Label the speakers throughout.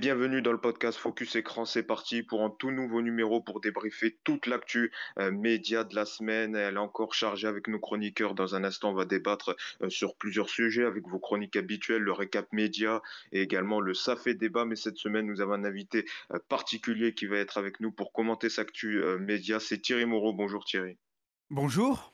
Speaker 1: Bienvenue dans le podcast Focus Écran. C'est parti pour un tout nouveau numéro pour débriefer toute l'actu euh, média de la semaine. Elle est encore chargée avec nos chroniqueurs. Dans un instant, on va débattre euh, sur plusieurs sujets avec vos chroniques habituelles, le récap média et également le SAFé débat. Mais cette semaine, nous avons un invité euh, particulier qui va être avec nous pour commenter cette actu média. C'est Thierry Moreau. Bonjour Thierry.
Speaker 2: Bonjour.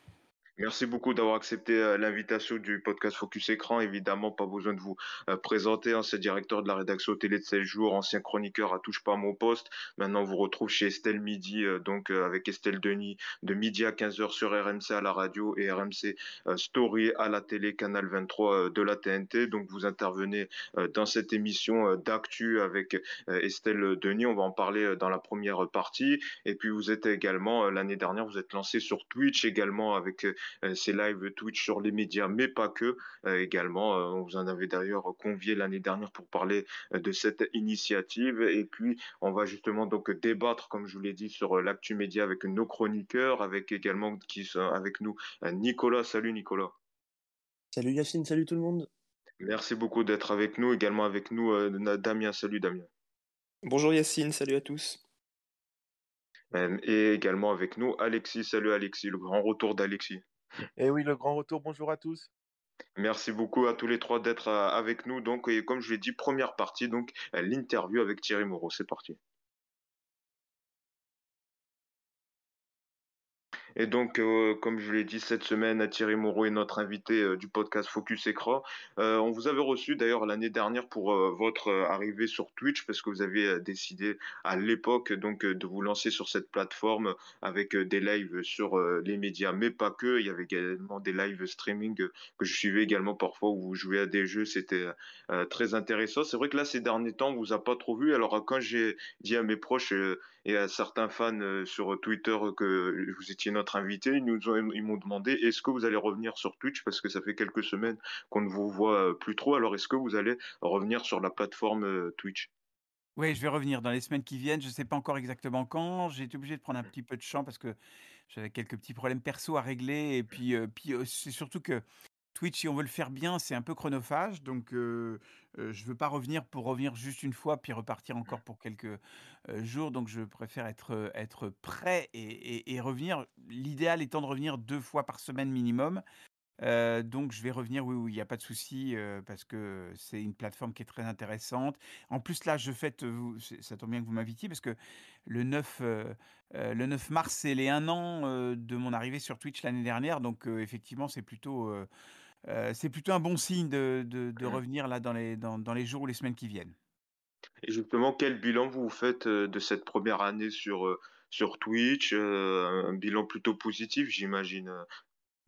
Speaker 1: Merci beaucoup d'avoir accepté euh, l'invitation du podcast Focus Écran. Évidemment, pas besoin de vous euh, présenter. Hein, c'est directeur de la rédaction télé de 16 jours, ancien chroniqueur à Touche pas mon poste. Maintenant, on vous retrouve chez Estelle Midi, euh, donc avec Estelle Denis, de midi à 15h sur RMC à la radio et RMC Story à la télé, Canal 23 de la TNT. Donc, vous intervenez dans cette émission d'actu avec Estelle Denis. On va en parler dans la première partie. Et puis, vous êtes également, l'année dernière, vous êtes lancé sur Twitch également avec euh, ces live Twitch sur les médias, mais pas que euh, également. Euh, on vous en avait d'ailleurs convié l'année dernière pour parler de cette initiative. Et puis, on va justement donc débattre, comme je vous l'ai dit, sur l'actu média avec nos chroniqueurs, avec également qui sont avec nous Nicolas. Salut Nicolas.
Speaker 3: Salut Yacine, salut tout le monde.
Speaker 1: Merci beaucoup d'être avec nous. Également avec nous Damien. Salut Damien.
Speaker 4: Bonjour Yacine, salut à tous.
Speaker 1: Et également avec nous Alexis. Salut Alexis, le grand retour d'Alexis.
Speaker 5: Et oui, le grand retour, bonjour à tous.
Speaker 1: Merci beaucoup à tous les trois d'être euh, avec nous. Donc, et comme je l'ai dit, première partie, donc l'interview avec Thierry Moreau. C'est parti. Et donc, euh, comme je l'ai dit cette semaine, Thierry Moreau est notre invité euh, du podcast Focus Écran. Euh, on vous avait reçu d'ailleurs l'année dernière pour votre arrivée sur Twitch parce que vous avez décidé à l'époque donc de vous lancer sur cette plateforme avec des lives sur les médias, mais pas que. Il y avait également des live streaming que je suivais également parfois où vous jouez à des jeux. C'était très intéressant. C'est vrai que là, ces derniers temps, on vous a pas trop vu. Alors, quand j'ai dit à mes proches et à certains fans sur Twitter que vous étiez notre invité, ils nous ont, ils m'ont demandé est-ce que vous allez revenir sur Twitch? Parce que ça fait quelques semaines qu'on ne vous voit euh, plus trop. Alors est-ce que vous allez revenir sur la plateforme euh, Twitch?
Speaker 2: Oui, je vais revenir dans les semaines qui viennent. Je ne sais pas encore exactement quand. J'ai été obligé de prendre un petit peu de champ parce que j'avais quelques petits problèmes perso à régler. Et puis, euh, puis c'est surtout que Twitch, si on veut le faire bien, c'est un peu chronophage. Donc, je ne veux pas revenir pour revenir juste une fois, puis repartir encore pour quelques jours. Donc, je préfère être, être prêt et, revenir. L'idéal étant de revenir deux fois par semaine minimum. donc, je vais revenir, oui, oui, il n'y a pas de souci, parce que c'est une plateforme qui est très intéressante. En plus, là, je fête, ça tombe bien que vous m'invitiez, parce que le 9, le 9 mars, c'est les un an de mon arrivée sur Twitch l'année dernière. Donc, effectivement, c'est plutôt euh, c'est plutôt un bon signe de, de, revenir là dans les, dans, dans, les jours ou les semaines qui viennent.
Speaker 1: Et justement, quel bilan vous faites euh, de cette première année sur, euh, sur Twitch Un bilan plutôt positif, j'imagine.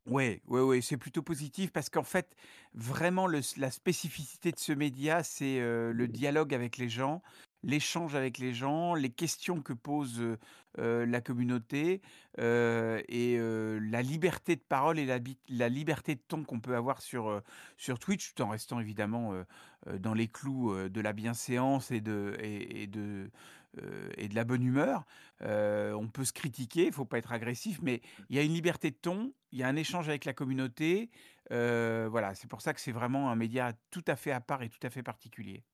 Speaker 2: Oui, oui, oui, c'est plutôt positif parce qu'en fait, vraiment, le, la spécificité de ce média, c'est le dialogue avec les gens, l'échange avec les gens, les questions que pose la communauté et la liberté de parole et la, la liberté de ton qu'on peut avoir sur, sur Twitch, tout en restant évidemment dans les clous de la bienséance et de, et, de, et de la bonne humeur. on peut se critiquer, il faut pas être agressif, mais il y a une liberté de ton, il y a un échange avec la communauté. voilà, c'est pour ça que c'est vraiment un média tout à fait à part et tout à fait particulier.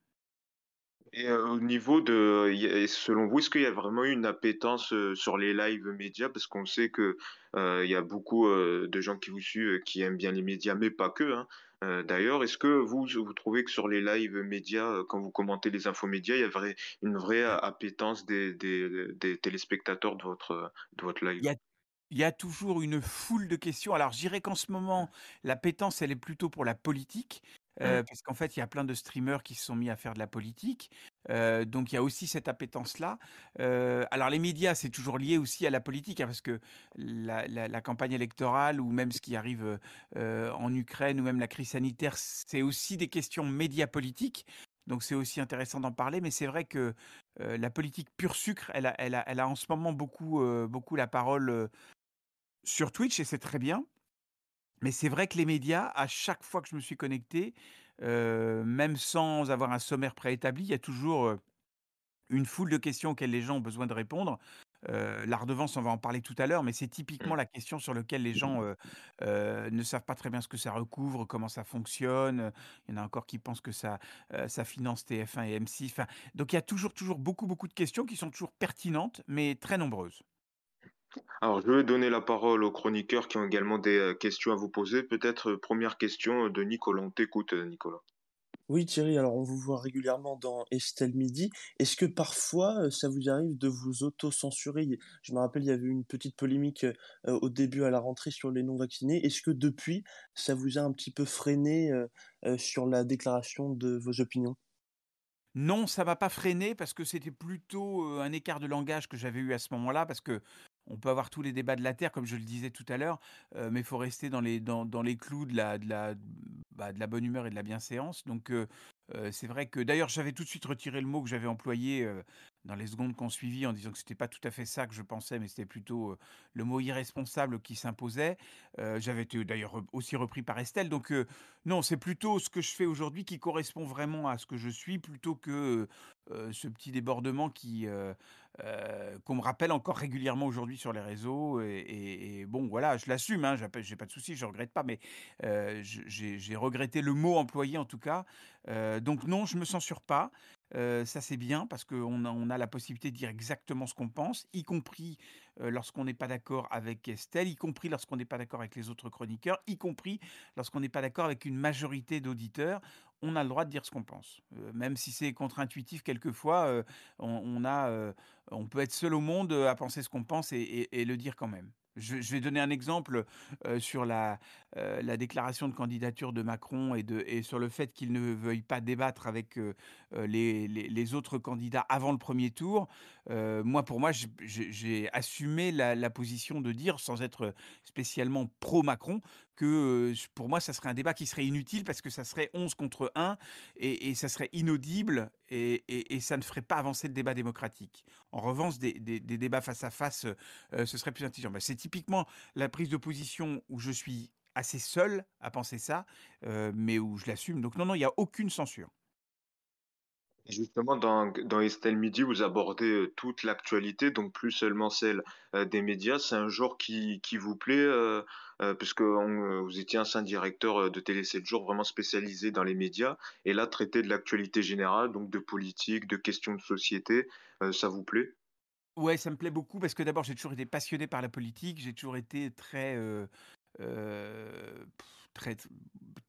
Speaker 1: Et euh, au niveau de, selon vous, est-ce qu'il y a vraiment une appétence euh, sur les lives médias? Parce qu'on sait que euh, il y a beaucoup de gens qui vous suivent qui aiment bien les médias, mais pas que, hein. d'ailleurs, est-ce que vous, vous trouvez que sur les lives médias, quand vous commentez les infos médias, il y a une vraie appétence des, des, téléspectateurs de votre, de votre live?
Speaker 2: Il y a toujours une foule de questions. Alors, je dirais qu'en ce moment, l'appétence, elle est plutôt pour la politique. Mmh. parce qu'en fait, il y a plein de streamers qui se sont mis à faire de la politique. donc, il y a aussi cette appétence-là. alors, les médias, c'est toujours lié aussi à la politique, hein, parce que la, campagne électorale ou même ce qui arrive en Ukraine ou même la crise sanitaire, c'est aussi des questions médias politiques. Donc, c'est aussi intéressant d'en parler. Mais c'est vrai que la politique pure sucre, elle a, elle a, elle a en ce moment beaucoup, beaucoup la parole sur Twitch et c'est très bien. Mais c'est vrai que les médias, à chaque fois que je me suis connecté, même sans avoir un sommaire préétabli, il y a toujours une foule de questions auxquelles les gens ont besoin de répondre. la redevance, on va en parler tout à l'heure, mais c'est typiquement la question sur laquelle les gens ne savent pas très bien ce que ça recouvre, comment ça fonctionne. Il y en a encore qui pensent que ça, ça finance TF1 et M6. Enfin, donc il y a toujours, toujours beaucoup, beaucoup de questions qui sont toujours pertinentes, mais très nombreuses.
Speaker 1: Alors, je vais donner la parole aux chroniqueurs qui ont également des euh, questions à vous poser. Peut-être euh, première question de Nicolas. On t'écoute, euh, Nicolas.
Speaker 3: Oui, Thierry, alors on vous voit régulièrement dans Estelle Midi. Est-ce que parfois ça vous arrive de vous auto-censurer? Je me rappelle, il y avait eu une petite polémique au début à la rentrée sur les non-vaccinés. Est-ce que depuis, ça vous a un petit peu freiné sur la déclaration de vos opinions?
Speaker 2: Non, ça m'a pas freiné parce que c'était plutôt un écart de langage que j'avais eu à ce moment-là, parce que on peut avoir tous les débats de la Terre, comme je le disais tout à l'heure, mais il faut rester dans les, clous bah, de la bonne humeur et de la bienséance. Donc, c'est vrai que d'ailleurs, j'avais tout de suite retiré le mot que j'avais employé dans les secondes qu'on suivit en disant que c'était pas tout à fait ça que je pensais, mais c'était plutôt le mot irresponsable qui s'imposait. j'avais été d'ailleurs aussi repris par Estelle. Donc, non, c'est plutôt ce que je fais aujourd'hui qui correspond vraiment à ce que je suis, plutôt que ce petit débordement qui qu'on me rappelle encore régulièrement aujourd'hui sur les réseaux. Et, bon, voilà, je l'assume, hein, j'ai pas de souci, je regrette pas, mais j'ai regretté le mot employé en tout cas. donc non, je me censure pas ça, c'est bien parce qu'on a, la possibilité de dire exactement ce qu'on pense, y compris lorsqu'on n'est pas d'accord avec Estelle, y compris lorsqu'on n'est pas d'accord avec les autres chroniqueurs, y compris lorsqu'on n'est pas d'accord avec une majorité d'auditeurs. On a le droit de dire ce qu'on pense. même si c'est contre-intuitif quelquefois, on peut être seul au monde à penser ce qu'on pense et le dire quand même. Je, vais donner un exemple sur la, la déclaration de candidature de Macron et, sur le fait qu'il ne veuille pas débattre avec les, les, autres candidats avant le premier tour. moi, pour moi, j'ai assumé la, la, position de dire, sans être spécialement pro-Macron, que pour moi, ça serait un débat qui serait inutile parce que ça serait 11 contre 1 et, ça serait inaudible et, ça ne ferait pas avancer le débat démocratique. En revanche, des, débats face à face, ce serait plus intelligent. Bah, c'est typiquement la prise de position où je suis assez seul à penser ça, mais où je l'assume. Donc non, non, il n'y a aucune censure.
Speaker 1: Justement, dans, dans Estelle Midi, vous abordez toute l'actualité, donc plus seulement celle des médias. C'est un genre qui, vous plaît, puisque vous étiez ancien directeur de Télé 7 jours, vraiment spécialisé dans les médias, et là, traiter de l'actualité générale, donc de politique, de questions de société, ça vous plaît?
Speaker 2: Ouais, ça me plaît beaucoup parce que d'abord, j'ai toujours été passionné par la politique, j'ai toujours été très, très,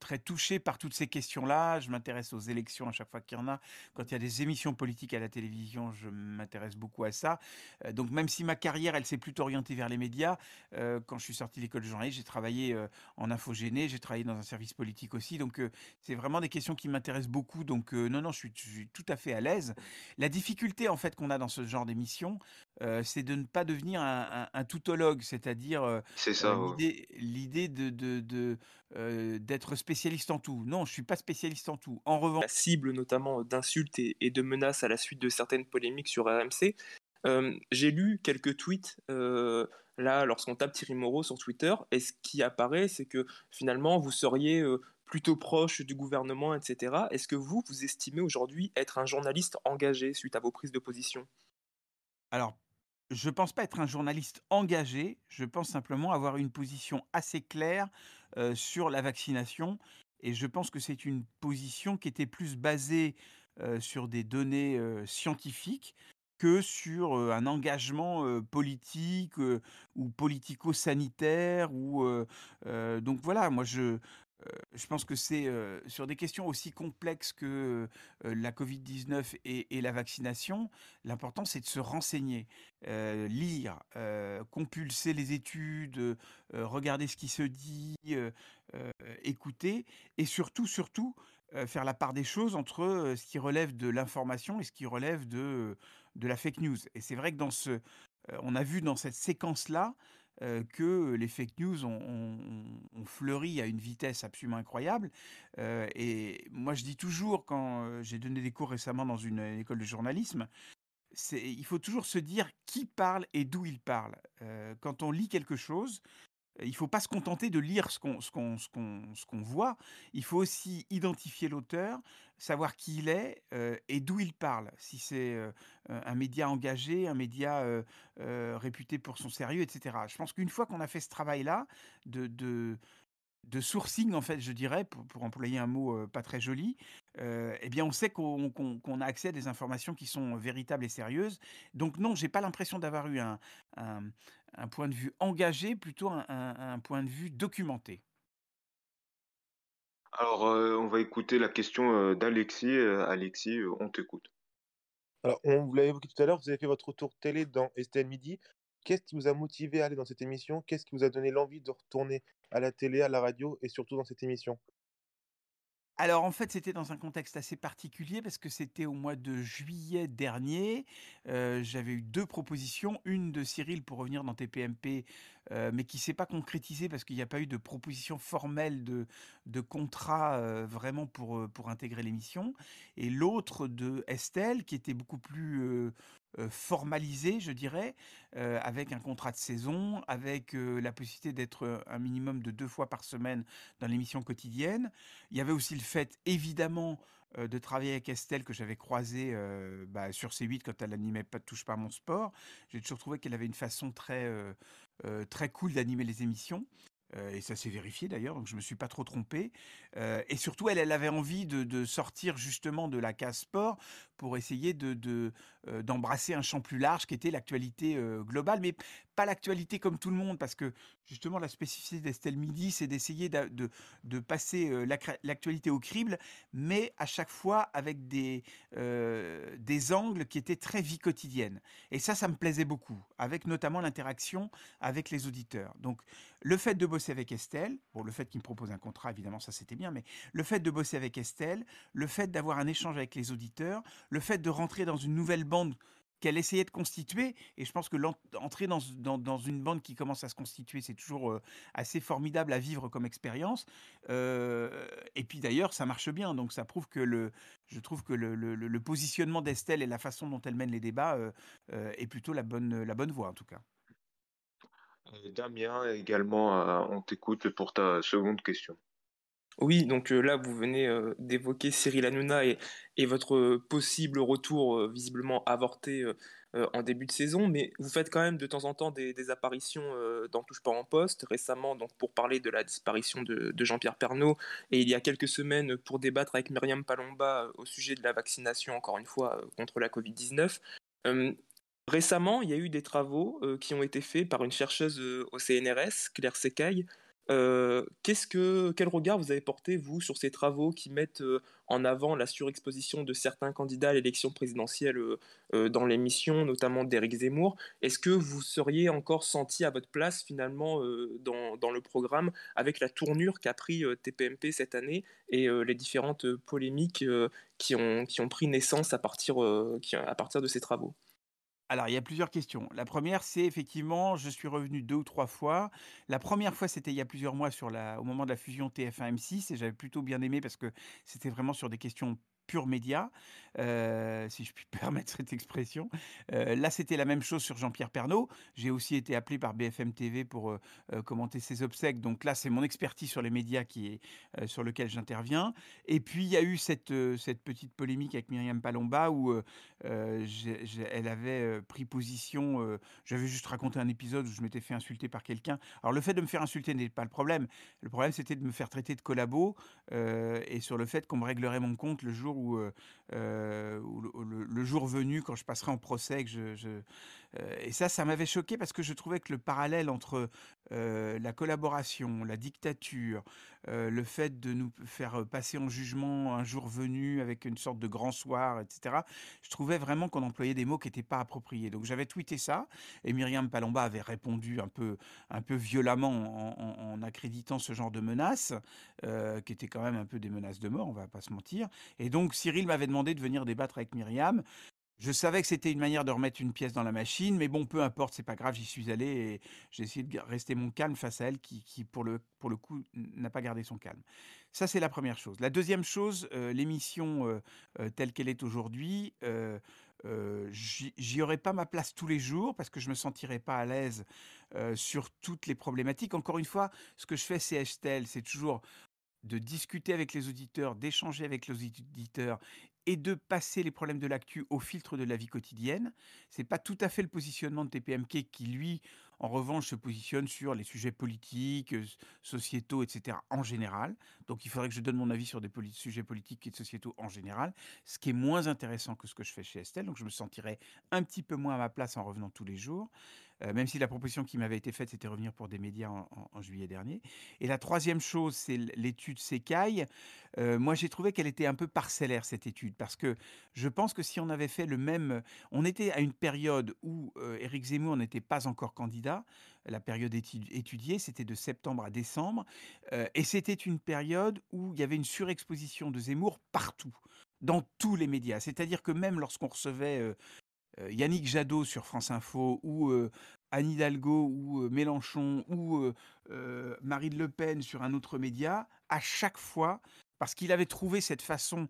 Speaker 2: très touché par toutes ces questions-là. Je m'intéresse aux élections à chaque fois qu'il y en a. Quand il y a des émissions politiques à la télévision, je m'intéresse beaucoup à ça. Euh, donc même si ma carrière, elle s'est plutôt orientée vers les médias, euh, quand je suis sorti de l'école de journalisme, j'ai travaillé euh, en infogéné, j'ai travaillé dans un service politique aussi. Donc c'est vraiment des questions qui m'intéressent beaucoup. Donc non, non, je suis, je suis, tout à fait à l'aise. La difficulté en fait qu'on a dans ce genre d'émission, c'est de ne pas devenir un, un, toutologue, c'est-à-dire l'idée de, de, de d'être spécialiste en tout. Non, je suis pas spécialiste en tout. En revanche,
Speaker 4: la cible notamment d'insultes et, de menaces à la suite de certaines polémiques sur RMC. J'ai lu quelques tweets là lorsqu'on tape Thierry Moreau sur Twitter et ce qui apparaît, c'est que finalement vous seriez plutôt proche du gouvernement, etc. Est-ce que vous, vous estimez aujourd'hui être un journaliste engagé suite à vos prises de position?
Speaker 2: Alors, je pense pas être un journaliste engagé, je pense simplement avoir une position assez claire sur la vaccination et je pense que c'est une position qui était plus basée, sur des données, scientifiques que sur, un engagement, politique, ou politico-sanitaire donc voilà, moi je je pense que c'est sur des questions aussi complexes que la Covid-19 et, la vaccination, l'important c'est de se renseigner, lire, compulser les études, regarder ce qui se dit, écouter et surtout, surtout, faire la part des choses entre ce qui relève de l'information et ce qui relève de, de la fake news. Et c'est vrai que dans ce, on a vu dans cette séquence-là, que les fake news ont, fleuri à une vitesse absolument incroyable. et moi, je dis toujours, quand j'ai donné des cours récemment dans une, école de journalisme, il faut toujours se dire qui parle et d'où il parle. quand on lit quelque chose, il ne faut pas se contenter de lire ce qu'on ce qu'on ce qu'on ce qu'on voit. Il faut aussi identifier l'auteur, savoir qui il est euh, et d'où il parle. Si c'est euh, un média engagé, un média euh, réputé pour son sérieux, etc. Je pense qu'une fois qu'on a fait ce travail-là de, de sourcing, en fait, je dirais, pour, employer un mot pas très joli, eh bien, on sait qu'on a accès à des informations qui sont véritables et sérieuses. Donc non, j'ai pas l'impression d'avoir eu un, point de vue engagé, plutôt un, un point de vue documenté.
Speaker 1: Alors, on va écouter la question d'Alexis. Alexis, on t'écoute.
Speaker 5: Alors, on vous l'avez évoqué tout à l'heure, vous avez fait votre retour télé dans Estelle Midi. Qu'est-ce qui vous a motivé à aller dans cette émission? Qu'est-ce qui vous a donné l'envie de retourner à la télé, à la radio et surtout dans cette émission?
Speaker 2: Alors en fait, c'était dans un contexte assez particulier parce que c'était au mois de juillet dernier. Euh, j'avais eu deux propositions, une de Cyril pour revenir dans TPMP, euh, mais qui s'est pas concrétisée parce qu'il n'y a pas eu de proposition formelle de, contrat euh, vraiment pour, pour intégrer l'émission, et l'autre de Estelle qui était beaucoup plus formalisé, je dirais, avec un contrat de saison, avec la possibilité d'être un minimum de deux fois par semaine dans l'émission quotidienne. Il y avait aussi le fait, évidemment, de travailler avec Estelle que j'avais croisée bah, sur C8 quand elle animait Pas touche pas à mon sport. J'ai toujours trouvé qu'elle avait une façon très, très cool d'animer les émissions et ça s'est vérifié d'ailleurs, donc je me suis pas trop trompé. et surtout, elle, avait envie de, sortir justement de la case sport pour essayer de, d'embrasser un champ plus large qui était l'actualité globale, mais pas l'actualité comme tout le monde, parce que justement la spécificité d'Estelle Midi, c'est d'essayer de, de, passer l'actualité au crible, mais à chaque fois avec des, des angles qui étaient très vie quotidienne. Et ça, ça me plaisait beaucoup, avec notamment l'interaction avec les auditeurs. Donc le fait de bosser avec Estelle, bon, le fait qu'il me propose un contrat, évidemment, ça c'était bien, mais le fait de bosser avec Estelle, le fait d'avoir un échange avec les auditeurs, le fait de rentrer dans une nouvelle bande qu'elle essayait de constituer. Et je pense que l'entrée dans, une bande qui commence à se constituer, c'est toujours euh, assez formidable à vivre comme expérience. Euh, et puis d'ailleurs, ça marche bien. Donc ça prouve que le, je trouve que le, le, positionnement d'Estelle et la façon dont elle mène les débats euh, est plutôt la bonne, la bonne voie en tout cas.
Speaker 1: Damien, également, on t'écoute pour ta seconde question.
Speaker 4: Oui, donc là, vous venez d'évoquer Cyril Hanouna et, votre possible retour visiblement avorté en début de saison, mais vous faites quand même de temps en temps des, apparitions dans Touche pas en poste, récemment donc pour parler de la disparition de, Jean-Pierre Pernaud, et il y a quelques semaines pour débattre avec Myriam Palomba au sujet de la vaccination, encore une fois, contre la Covid-19. récemment, il y a eu des travaux qui ont été faits par une chercheuse au CNRS, Claire Secaille, euh, qu'est-ce que, quel regard vous avez porté, vous, sur ces travaux qui mettent euh, en avant la surexposition de certains candidats à l'élection présidentielle euh, dans l'émission, notamment d'Éric Zemmour? Est-ce que vous seriez encore senti à votre place, finalement, dans, dans, le programme, avec la tournure qu'a pris TPMP cette année et les différentes polémiques qui, ont, qui ont pris naissance à partir, à partir de ces travaux?
Speaker 2: Alors, il y a plusieurs questions. La première, c'est effectivement, je suis revenu deux ou trois fois. La première fois, c'était il y a plusieurs mois au moment de la fusion TF1-M6 et j'avais plutôt bien aimé parce que c'était vraiment sur des questions pur média, euh, si je puis permettre cette expression. Euh, là, c'était la même chose sur Jean-Pierre Pernaud. J'ai aussi été appelé par BFM TV pour euh, commenter ses obsèques. Donc là, c'est mon expertise sur les médias qui est sur lequel j'interviens. Et puis, il y a eu cette, cette petite polémique avec Myriam Palomba où elle avait pris position. J'avais juste raconté un épisode où je m'étais fait insulter par quelqu'un. Alors, le fait de me faire insulter n'est pas le problème. Le problème, c'était de me faire traiter de collabo et sur le fait qu'on me réglerait mon compte le jour où, le, jour venu, quand je passerai en procès, je, et ça, ça m'avait choqué parce que je trouvais que le parallèle entre la collaboration, la dictature, le fait de nous faire passer en jugement un jour venu avec une sorte de grand soir, etc., je trouvais vraiment qu'on employait des mots qui n'étaient pas appropriés. Donc j'avais tweeté ça et Myriam Palomba avait répondu un peu, un peu violemment en, en accréditant ce genre de menaces, qui étaient quand même un peu des menaces de mort, on va pas se mentir. Et donc Cyril m'avait demandé de venir débattre avec Myriam. Je savais que c'était une manière de remettre une pièce dans la machine, mais bon, peu importe, c'est pas grave, j'y suis allé et j'ai essayé de rester mon calme face à elle, qui, pour, le, pour le coup, n'a pas gardé son calme. Ça, c'est la première chose. La deuxième chose, euh, l'émission euh, euh, telle qu'elle est aujourd'hui, j'y aurais pas ma place tous les jours parce que je me sentirais pas à l'aise sur toutes les problématiques. Encore une fois, ce que je fais, c'est Estelle, c'est toujours de discuter avec les auditeurs, d'échanger avec les auditeurs et de passer les problèmes de l'actu au filtre de la vie quotidienne. C'est pas tout à fait le positionnement de TPMK qui, lui, en revanche, se positionne sur les sujets politiques, sociétaux, etc. en général. Donc il faudrait que je donne mon avis sur des sujets politiques et sociétaux en général, ce qui est moins intéressant que ce que je fais chez Estelle. Donc je me sentirais un petit peu moins à ma place en revenant tous les jours. Euh, même si la proposition qui m'avait été faite, c'était revenir pour des médias en, juillet dernier. Et la troisième chose, c'est l'étude Sekai. Euh, moi, j'ai trouvé qu'elle était un peu parcellaire, cette étude, parce que je pense que si on avait fait le même... On était à une période où euh, Éric Zemmour n'était pas encore candidat. La période étudiée, c'était de septembre à décembre. et c'était une période où il y avait une surexposition de Zemmour partout dans tous les médias. C'est-à-dire que même lorsqu'on recevait euh, Yannick Jadot sur France Info ou euh, Anne Hidalgo ou euh, Mélenchon ou Marine Le Pen sur un autre média, à chaque fois, parce qu'il avait trouvé cette façon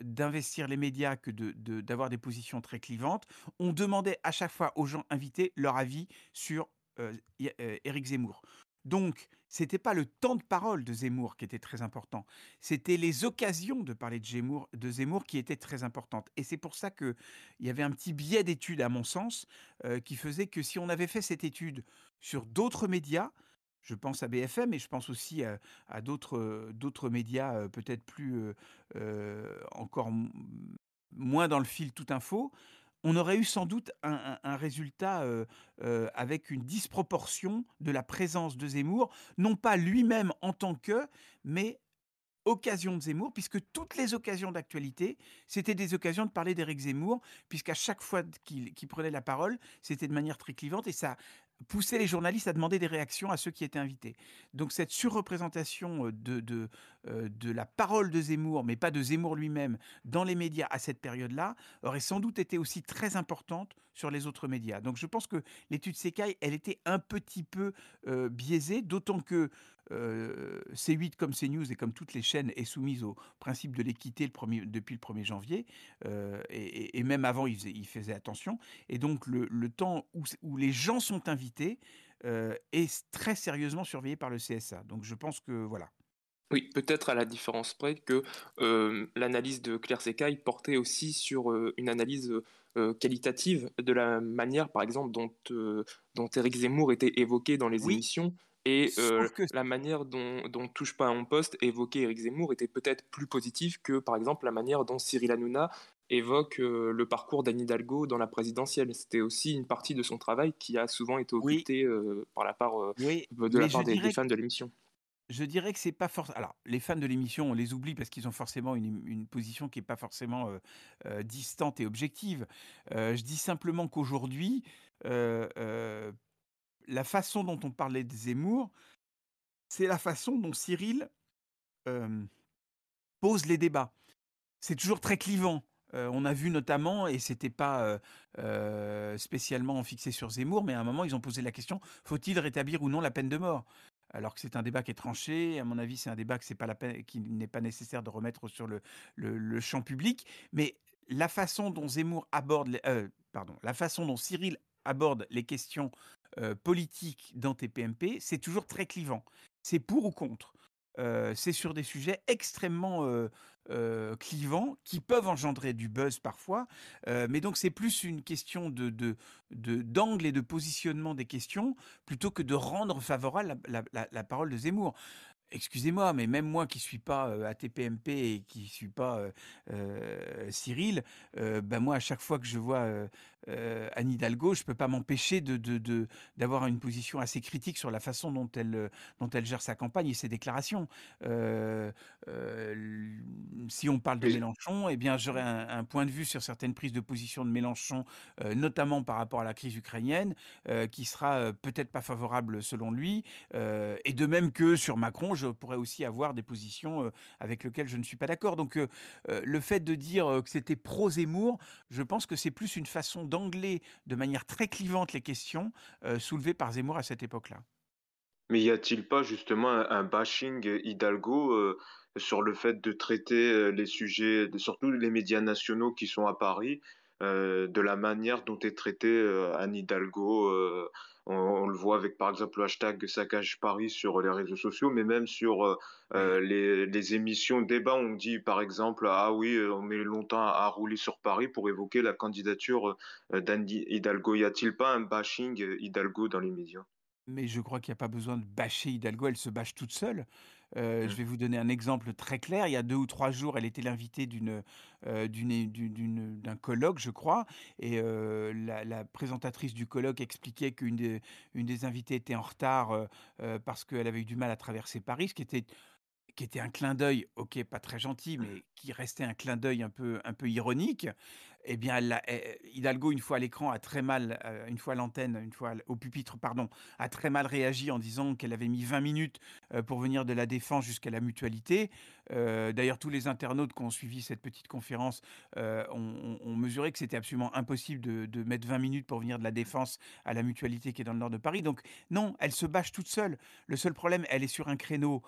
Speaker 2: d'investir les médias que d'avoir des positions très clivantes, on demandait à chaque fois aux gens invités leur avis sur Éric Zemmour. Donc, c'était pas le temps de parole de Zemmour qui était très important, c'était les occasions de parler de Zemmour, de Zemmour qui étaient très importantes. Et c'est pour ça qu'il y avait un petit biais d'étude, à mon sens, euh, qui faisait que si on avait fait cette étude sur d'autres médias, je pense à BFM et je pense aussi à, d'autres médias euh, peut-être plus euh, encore moins dans le fil tout info, on aurait eu sans doute un, résultat avec une disproportion de la présence de Zemmour, non pas lui-même en tant que, mais occasion de Zemmour, puisque toutes les occasions d'actualité, c'était des occasions de parler d'Éric Zemmour, puisqu'à chaque fois qu'il prenait la parole, c'était de manière très clivante, et ça pousser les journalistes à demander des réactions à ceux qui étaient invités. Donc cette surreprésentation euh, de, euh, de la parole de Zemmour, mais pas de Zemmour lui-même, dans les médias à cette période-là, aurait sans doute été aussi très importante sur les autres médias. Donc je pense que l'étude Sekai, elle était un petit peu euh, biaisée, d'autant que C8 comme CNews et comme toutes les chaînes est soumise au principe de l'équité depuis le 1er janvier, et, même avant, il faisait, il faisait attention. Et donc le, temps où, où les gens sont invités, euh, est très sérieusement surveillé par le CSA. Donc je pense que voilà.
Speaker 4: Oui, peut-être à la différence près que euh, l'analyse de Claire Secaille portait aussi sur euh, une analyse qualitative de la manière, par exemple, dont, dont Eric Zemmour était évoqué dans les émissions. Et la manière dont, dont, Touche pas à mon poste évoquait Eric Zemmour était peut-être plus positive que, par exemple, la manière dont Cyril Hanouna évoque le parcours d'Anne Hidalgo dans la présidentielle. C'était aussi une partie de son travail qui a souvent été occultée par la part, de la part des, fans de l'émission.
Speaker 2: Je dirais que c'est pas forcément. Alors, les fans de l'émission, on les oublie parce qu'ils ont forcément une, position qui n'est pas forcément distante et objective. je dis simplement qu'aujourd'hui, la façon dont on parlait de Zemmour, c'est la façon dont Cyril pose les débats. C'est toujours très clivant on a vu notamment, et c'était pas spécialement fixé sur Zemmour, mais à un moment, ils ont posé la question faut-il rétablir ou non la peine de mort? Alors que c'est un débat qui est tranché, à mon avis, c'est un débat qui n'est pas nécessaire de remettre sur le, champ public. Mais la façon dont Zemmour aborde, pardon, la façon dont Cyril aborde les questions politiques dans TPMP, c'est toujours très clivant. C'est pour ou contre. c'est sur des sujets extrêmement euh, clivants qui peuvent engendrer du buzz parfois. Euh, mais donc c'est plus une question de, d'angle et de positionnement des questions plutôt que de rendre favorable la parole de Zemmour. Excusez-moi, mais même moi qui suis pas euh, ATPMP et qui suis pas Cyril, ben moi à chaque fois que je vois Anne Hidalgo, je peux pas m'empêcher de, d'avoir une position assez critique sur la façon dont elle, dont elle gère sa campagne et ses déclarations. si on parle de Mélenchon, eh bien j'aurais un, point de vue sur certaines prises de position de Mélenchon, notamment par rapport à la crise ukrainienne, qui sera peut-être pas favorable selon lui, et de même que sur Macron je pourrais aussi avoir des positions avec lesquelles je ne suis pas d'accord. Donc le fait de dire que c'était pro-Zemmour, je pense que c'est plus une façon d'angler de manière très clivante les questions soulevées par Zemmour à cette époque-là.
Speaker 1: Mais y a-t-il pas justement un, bashing Hidalgo sur le fait de traiter les sujets, surtout les médias nationaux qui sont à Paris, de la manière dont est traité Anne Hidalgo. On, le voit avec par exemple le hashtag saccage Paris sur les réseaux sociaux, mais même sur les, les, émissions débat, on dit par exemple ah oui, on met longtemps à, à rouler sur Paris pour évoquer la candidature d'Anne Hidalgo. Y a-t-il pas un bashing Hidalgo dans les médias?
Speaker 2: Mais je crois qu'il n'y a pas besoin de bâcher Hidalgo, elle se bâche toute seule. Euh, je mmh. vais vous donner un exemple très clair. Il y a deux ou trois jours, elle était l'invitée d'une, euh, d'un colloque, je crois, et euh, la, présentatrice du colloque expliquait qu'une des, une des invitées était en retard parce qu'elle avait eu du mal à traverser Paris, ce qui était qui était un clin d'œil, ok, pas très gentil, mais qui restait un clin d'œil un peu, un peu ironique eh bien, Hidalgo, une fois à l'écran, a très mal, euh, une fois à l'antenne, une fois au pupitre, pardon, a très mal réagi en disant qu'elle avait mis 20 minutes euh, pour venir de la défense jusqu'à la mutualité. Euh, d'ailleurs, tous les internautes qui ont suivi cette petite conférence ont, mesuré que c'était absolument impossible de, mettre 20 minutes pour venir de la défense à la mutualité qui est dans le nord de Paris. Donc, non, elle se bâche toute seule. Le seul problème, elle est sur un créneau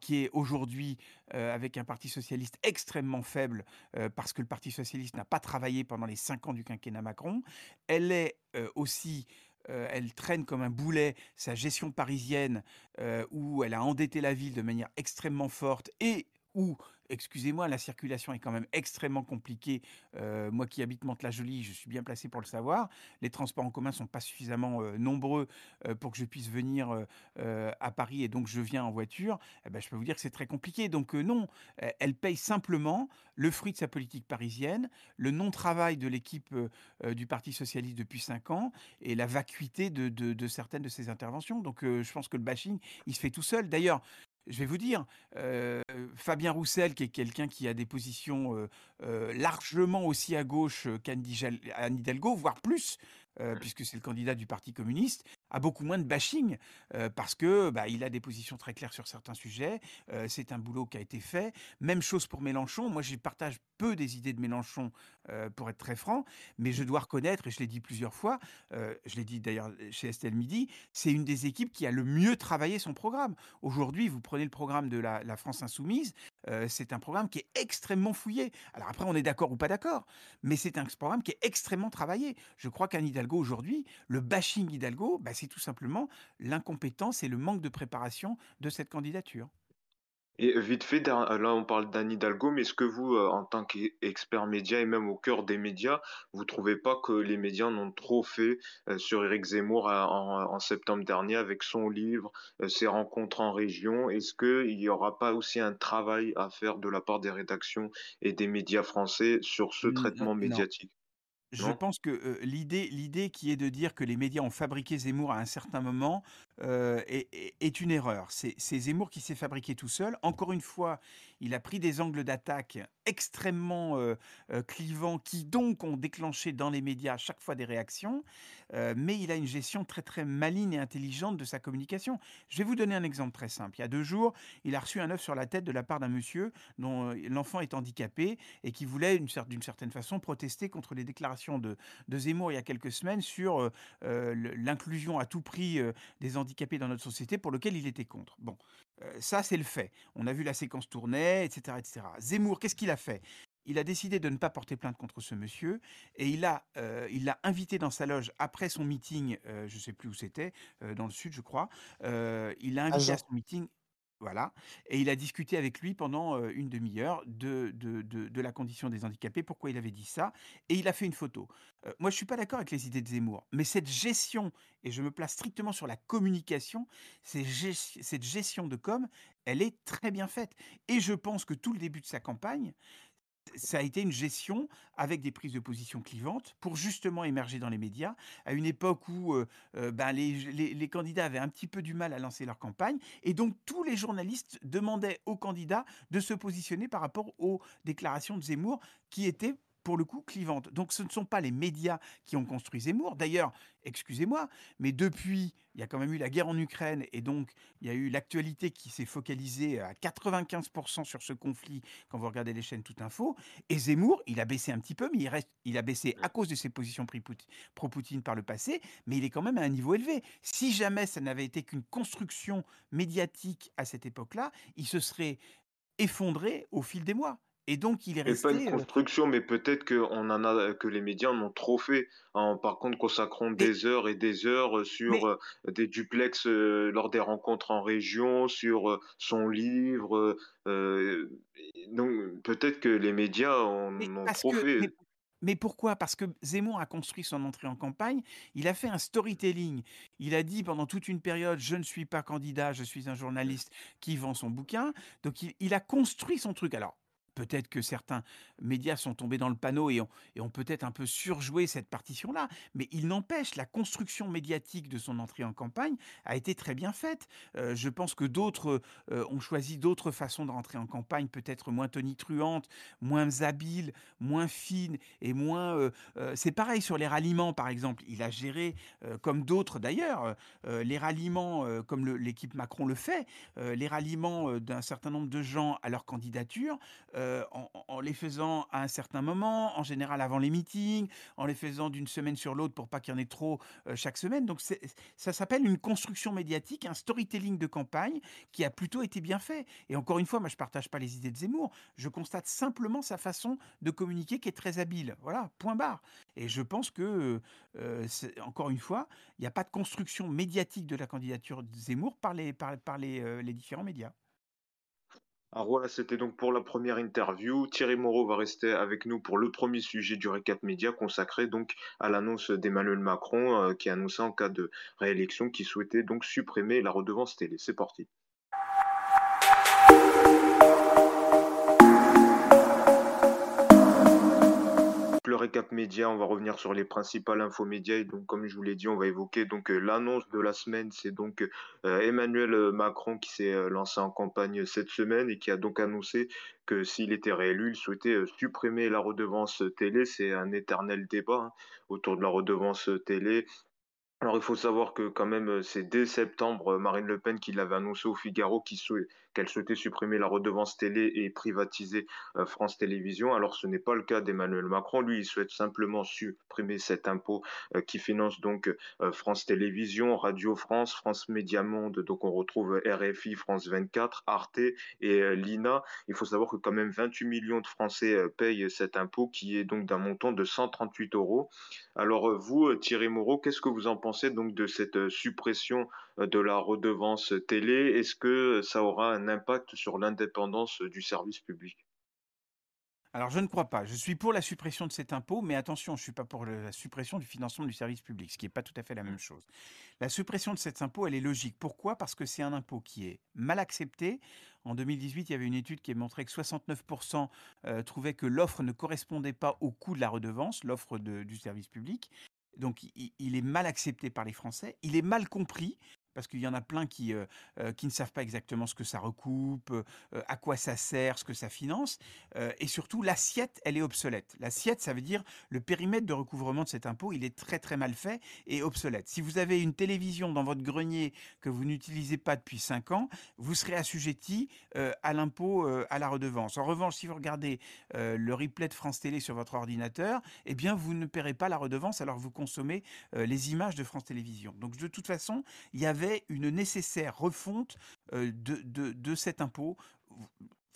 Speaker 2: qui est aujourd'hui avec un parti socialiste extrêmement faible parce que le parti socialiste n'a pas travaillé pendant les cinq ans du quinquennat Macron. Elle est euh, aussi euh, elle traîne comme un boulet sa gestion parisienne euh, où elle a endetté la ville de manière extrêmement forte et où excusez-moi, la circulation est quand même extrêmement compliquée. Euh, moi qui habite Mantes-la-Jolie, je suis bien placé pour le savoir. Les transports en commun ne sont pas suffisamment euh, nombreux euh, pour que je puisse venir à Paris et donc je viens en voiture. Eh ben, je peux vous dire que c'est très compliqué. Donc non, elle paye simplement le fruit de sa politique parisienne, le non-travail de l'équipe du Parti socialiste depuis cinq ans et la vacuité de, de certaines de ses interventions. Donc je pense que le bashing, il se fait tout seul. D'ailleurs, je vais vous dire, euh, Fabien Roussel, qui est quelqu'un qui a des positions euh, euh, largement aussi à gauche qu'Anne Hidalgo, voire plus, puisque c'est le candidat du Parti communiste, a beaucoup moins de bashing euh, parce que bah, il a des positions très claires sur certains sujets. Euh, c'est un boulot qui a été fait. Même chose pour Mélenchon. Moi, je partage peu des idées de Mélenchon, euh, pour être très franc, mais je dois reconnaître, et je l'ai dit plusieurs fois, je l'ai dit d'ailleurs chez Estelle Midi, c'est une des équipes qui a le mieux travaillé son programme. Aujourd'hui, vous prenez le programme de la, la France Insoumise, c'est un programme qui est extrêmement fouillé. Alors après, on est d'accord ou pas d'accord, mais c'est un programme qui est extrêmement travaillé. Je crois qu'un Hidalgo aujourd'hui, le bashing Hidalgo, bah, c'est tout simplement l'incompétence et le manque de préparation de cette candidature.
Speaker 1: Et vite fait, là on parle d'Anne Hidalgo, mais est-ce que vous, euh, en tant qu'expert média et même au cœur des médias, vous trouvez pas que les médias en ont trop fait euh, sur Éric Zemmour euh, en, septembre dernier avec son livre, ses rencontres en région? Est-ce qu'il n'y aura pas aussi un travail à faire de la part des rédactions et des médias français sur ce traitement médiatique?
Speaker 2: Je pense que l'idée, l'idée qui est de dire que les médias ont fabriqué Zemmour à un certain moment est, une erreur. C'est, Zemmour qui s'est fabriqué tout seul. Encore une fois, il a pris des angles d'attaque extrêmement clivants qui donc ont déclenché dans les médias à chaque fois des réactions. mais il a une gestion très très maligne et intelligente de sa communication. Je vais vous donner un exemple très simple. Il y a deux jours, il a reçu un œuf sur la tête de la part d'un monsieur dont l'enfant est handicapé et qui voulait d'une certaine façon protester contre les déclarations de, Zemmour il y a quelques semaines sur euh, euh, l'inclusion à tout prix euh, des handicapés dans notre société pour lequel il était contre. Bon, ça c'est le fait. On a vu la séquence tourner, etc. etc. Zemmour, qu'est-ce qu'il a fait? Il a décidé de ne pas porter plainte contre ce monsieur et il l'a il invité dans sa loge après son meeting, je ne sais plus où c'était, dans le sud je crois. il l'a invité à son meeting voilà et il a discuté avec lui pendant, une demi-heure de de de la condition des handicapés, pourquoi il avait dit ça et il a fait une photo. moi je suis pas d'accord avec les idées de Zemmour, mais cette gestion et je me place strictement sur la communication, cette gestion de com, elle est très bien faite et je pense que tout le début de sa campagne, ça a été une gestion avec des prises de position clivantes pour justement émerger dans les médias. À une époque où euh, euh, ben, les, candidats avaient un petit peu du mal à lancer leur campagne et donc tous les journalistes demandaient aux candidats de se positionner par rapport aux déclarations de Zemmour qui étaient pour le coup, clivante. Donc ce ne sont pas les médias qui ont construit Zemmour. D'ailleurs, excusez-moi, mais depuis, il y a quand même eu la guerre en Ukraine et donc il y a eu l'actualité qui s'est focalisée à 95% sur ce conflit quand vous regardez les chaînes Tout Info. Et Zemmour, il a baissé un petit peu, mais il, reste, il a baissé à cause de ses positions pro-Poutine par le passé, mais il est quand même à un niveau élevé. Si jamais ça n'avait été qu'une construction médiatique à cette époque-là, il se serait effondré au fil des mois. Et donc, il est
Speaker 1: Et pas une
Speaker 2: resté. euh,
Speaker 1: construction, mais peut-être que on en a, que les médias en ont trop fait, en par contre consacrant
Speaker 2: mais,
Speaker 1: des heures et des heures sur
Speaker 2: mais
Speaker 1: euh, des duplex euh, lors des rencontres en région, sur euh, son livre. euh, euh, donc peut-être que les médias en
Speaker 2: Mais
Speaker 1: ont trop
Speaker 2: que,
Speaker 1: fait.
Speaker 2: mais, mais pourquoi? Parce que Zemmour a construit son entrée en campagne, il a fait un storytelling. Il a dit pendant toute une période, je ne suis pas candidat, je suis un journaliste qui vend son bouquin. Donc il, il a construit son truc. Alors, peut-être que certains médias sont tombés dans le panneau et ont, peut-être un peu surjoué cette partition-là, mais il n'empêche, la construction médiatique de son entrée en campagne a été très bien faite. Euh, je pense que d'autres euh, ont choisi d'autres façons de rentrer en campagne, peut-être moins tonitruantes, moins habiles, moins fines et moins. euh, c'est pareil sur les ralliements, par exemple. Il a géré, comme d'autres d'ailleurs, les ralliements, comme l'équipe Macron le fait, les ralliements d'un certain nombre de gens à leur candidature, en, en les faisant à un certain moment, en général avant les meetings, en les faisant d'une semaine sur l'autre pour pas qu'il y en ait trop euh, chaque semaine. Donc ça s'appelle une construction médiatique, un storytelling de campagne qui a plutôt été bien fait. Et encore une fois, moi je partage pas les idées de Zemmour, je constate simplement sa façon de communiquer qui est très habile. Voilà, point barre. Et je pense que, euh, encore une fois, il n'y a pas de construction médiatique de la candidature de Zemmour par euh, les différents médias.
Speaker 1: Alors voilà, c'était donc pour la première interview. Thierry Moreau va rester avec nous pour le premier sujet du récap média consacré donc à l'annonce d'Emmanuel Macron euh, qui a annoncé en cas de réélection qu'il souhaitait donc supprimer la redevance télé. C'est parti. Le récap média, on va revenir sur les principales infos médias et donc comme je vous l'ai dit, on va évoquer donc euh, l'annonce de la semaine, c'est donc euh, Emmanuel Macron qui s'est euh, lancé en campagne cette semaine et qui a donc annoncé que s'il était réélu, il souhaitait supprimer la redevance télé. C'est un éternel débat hein, autour de la redevance télé. Alors il faut savoir que quand même c'est dès septembre Marine Le Pen qui l'avait annoncé au Figaro qui souhait- qu'elle souhaitait supprimer la redevance télé et privatiser euh, France Télévisions. Alors ce n'est pas le cas d'Emmanuel Macron. Lui, il souhaite simplement supprimer cet impôt euh, qui finance donc euh, France Télévisions, Radio France, France Média Monde. Donc on retrouve RFI, France 24, Arte et l'INA. Il faut savoir que quand même 28 millions de Français payent cet impôt qui est donc d'un montant de 138 euros. Alors vous, Thierry Moreau, qu'est-ce que vous en pensez donc de cette suppression de la redevance télé Est-ce que ça aura un impact sur l'indépendance euh, du service public?
Speaker 2: Alors, je ne crois pas. Je suis pour la suppression de cet impôt, mais attention, je ne suis pas pour la suppression du financement du service public, ce qui n'est pas tout à fait la même chose. La suppression de cet impôt, elle est logique. Pourquoi? Parce que c'est un impôt qui est mal accepté. En 2018, il y avait une étude qui a montré que 69% euh, trouvaient que l'offre ne correspondait pas au coût de la redevance, l'offre du service public. Donc, il, il est mal accepté par les Français. Il est mal compris. Parce qu'il y en a plein qui, euh, euh, qui ne savent pas exactement ce que ça recoupe, euh, à quoi ça sert, ce que ça finance. Et surtout, l'assiette, elle est obsolète. L'assiette, ça veut dire le périmètre de recouvrement de cet impôt, il est très très mal fait et obsolète. Si vous avez une télévision dans votre grenier que vous n'utilisez pas depuis 5 ans, vous serez assujetti à l'impôt, à la redevance. En revanche, si vous regardez le replay de France Télé sur votre ordinateur, eh bien, vous ne paierez pas la redevance alors vous consommez les images de France Télévisions. Donc, de toute façon, il y avait une nécessaire refonte euh, de, de, de cet impôt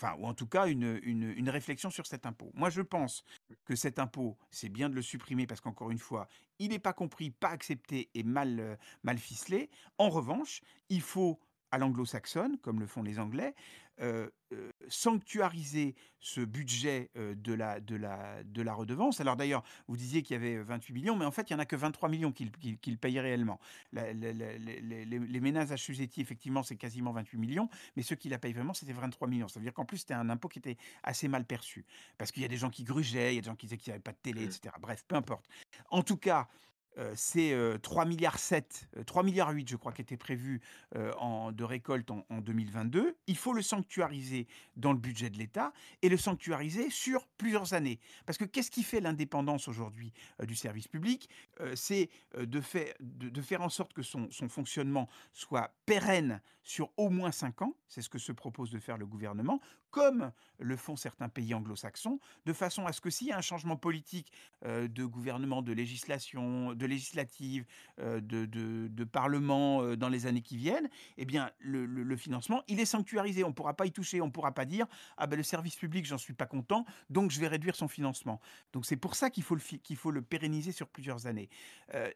Speaker 2: enfin, ou en tout cas une, une, une, réflexion sur cet impôt. Moi, je pense que cet impôt, c'est bien de le supprimer parce qu'encore une fois, il n'est pas compris, pas accepté et mal, euh, mal ficelé. En revanche, il faut, à l'anglo-saxonne, comme le font les Anglais, euh, euh, sanctuariser ce budget euh, de, la, de, la, de la redevance. Alors d'ailleurs, vous disiez qu'il y avait 28 millions, mais en fait, il n'y en a que 23 millions qui, qui, qui le payent réellement. La, la, la, les, les, les, ménages assujettis, effectivement, c'est quasiment 28 millions, mais ceux qui la payent vraiment, c'était 23 millions. Ça veut dire qu'en plus, c'était un impôt qui était assez mal perçu. Parce qu'il y a des gens qui grugeaient, il y a des gens qui disaient qu'il n'y avait pas de télé, etc. Bref, peu importe. En tout cas, euh, c'est euh, 3 milliards 7, euh, 3 milliards 8, je crois, qui était prévu euh, en, de récolte en, en, 2022. Il faut le sanctuariser dans le budget de l'État et le sanctuariser sur plusieurs années. Parce que qu'est-ce qui fait l'indépendance aujourd'hui euh, du service public? C'est de, fait, de, faire en sorte que son, son, fonctionnement soit pérenne sur au moins 5 ans. C'est ce que se propose de faire le gouvernement, comme le font certains pays anglo-saxons, de façon à ce que s'il y a un changement politique euh, de gouvernement, de législation, de législative, euh, de, de, parlement euh, dans les années qui viennent, eh bien, le, financement, il est sanctuarisé. On ne pourra pas y toucher. On ne pourra pas dire ah ben le service public, j'en suis pas content, donc je vais réduire son financement. Donc c'est pour ça qu'il faut le qu'il faut le pérenniser sur plusieurs années.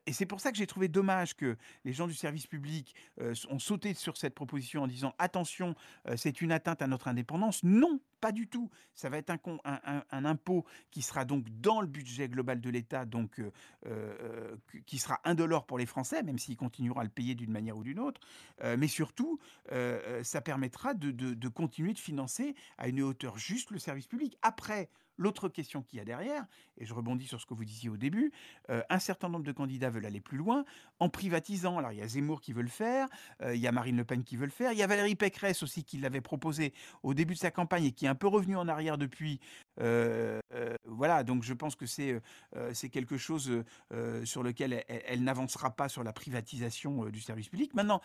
Speaker 2: et c'est pour ça que j'ai trouvé dommage que les gens du service public ont sauté sur cette proposition en disant attention, c'est une atteinte à notre indépendance. Non, pas du tout. Ça va être un, impôt qui sera donc dans le budget global de l'État, donc euh, euh, qui sera indolore pour les Français, même s'ils continueront à le payer d'une manière ou d'une autre. Euh, mais surtout, ça permettra de, continuer de financer à une hauteur juste le service public. Après, L'autre question qu'il y a derrière, et je rebondis sur ce que vous disiez au début, euh, un certain nombre de candidats veulent aller plus loin en privatisant. Alors il y a Zemmour qui veut le faire, euh, il y a Marine Le Pen qui veut le faire, il y a Valérie Pécresse aussi qui l'avait proposé au début de sa campagne et qui est un peu revenu en arrière depuis. Euh, voilà, donc je pense que c'est quelque chose sur lequel elle n'avancera pas sur la privatisation du service public. Maintenant,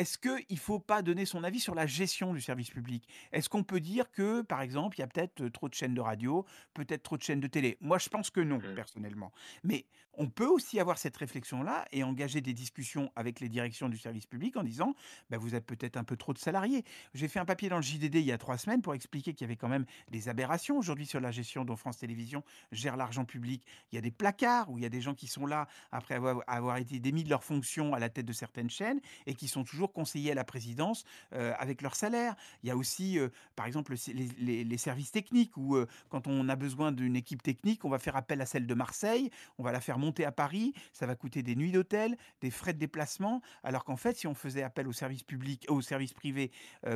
Speaker 2: est-ce qu'il ne faut pas donner son avis sur la gestion du service public? Est-ce qu'on peut dire que, par exemple, il y a peut-être trop de chaînes de radio, peut-être trop de chaînes de télé? Moi, je pense que non, mmh. personnellement. Mais on peut aussi avoir cette réflexion-là et engager des discussions avec les directions du service public en disant bah, vous êtes peut-être un peu trop de salariés. J'ai fait un papier dans le JDD il y a trois semaines pour expliquer qu'il y avait quand même des aberrations aujourd'hui sur la gestion dont France Télévisions gère l'argent public. Il y a des placards où il y a des gens qui sont là après avoir, avoir été démis de leurs fonctions à la tête de certaines chaînes et qui sont toujours conseillers à la présidence euh, avec leur salaire. Il y a aussi, euh, par exemple, les, services techniques où euh, quand on a besoin d'une équipe technique, on va faire appel à celle de Marseille, on va la faire monter à Paris, ça va coûter des nuits d'hôtel, des frais de déplacement, alors qu'en fait, si on faisait appel au service public, au service privé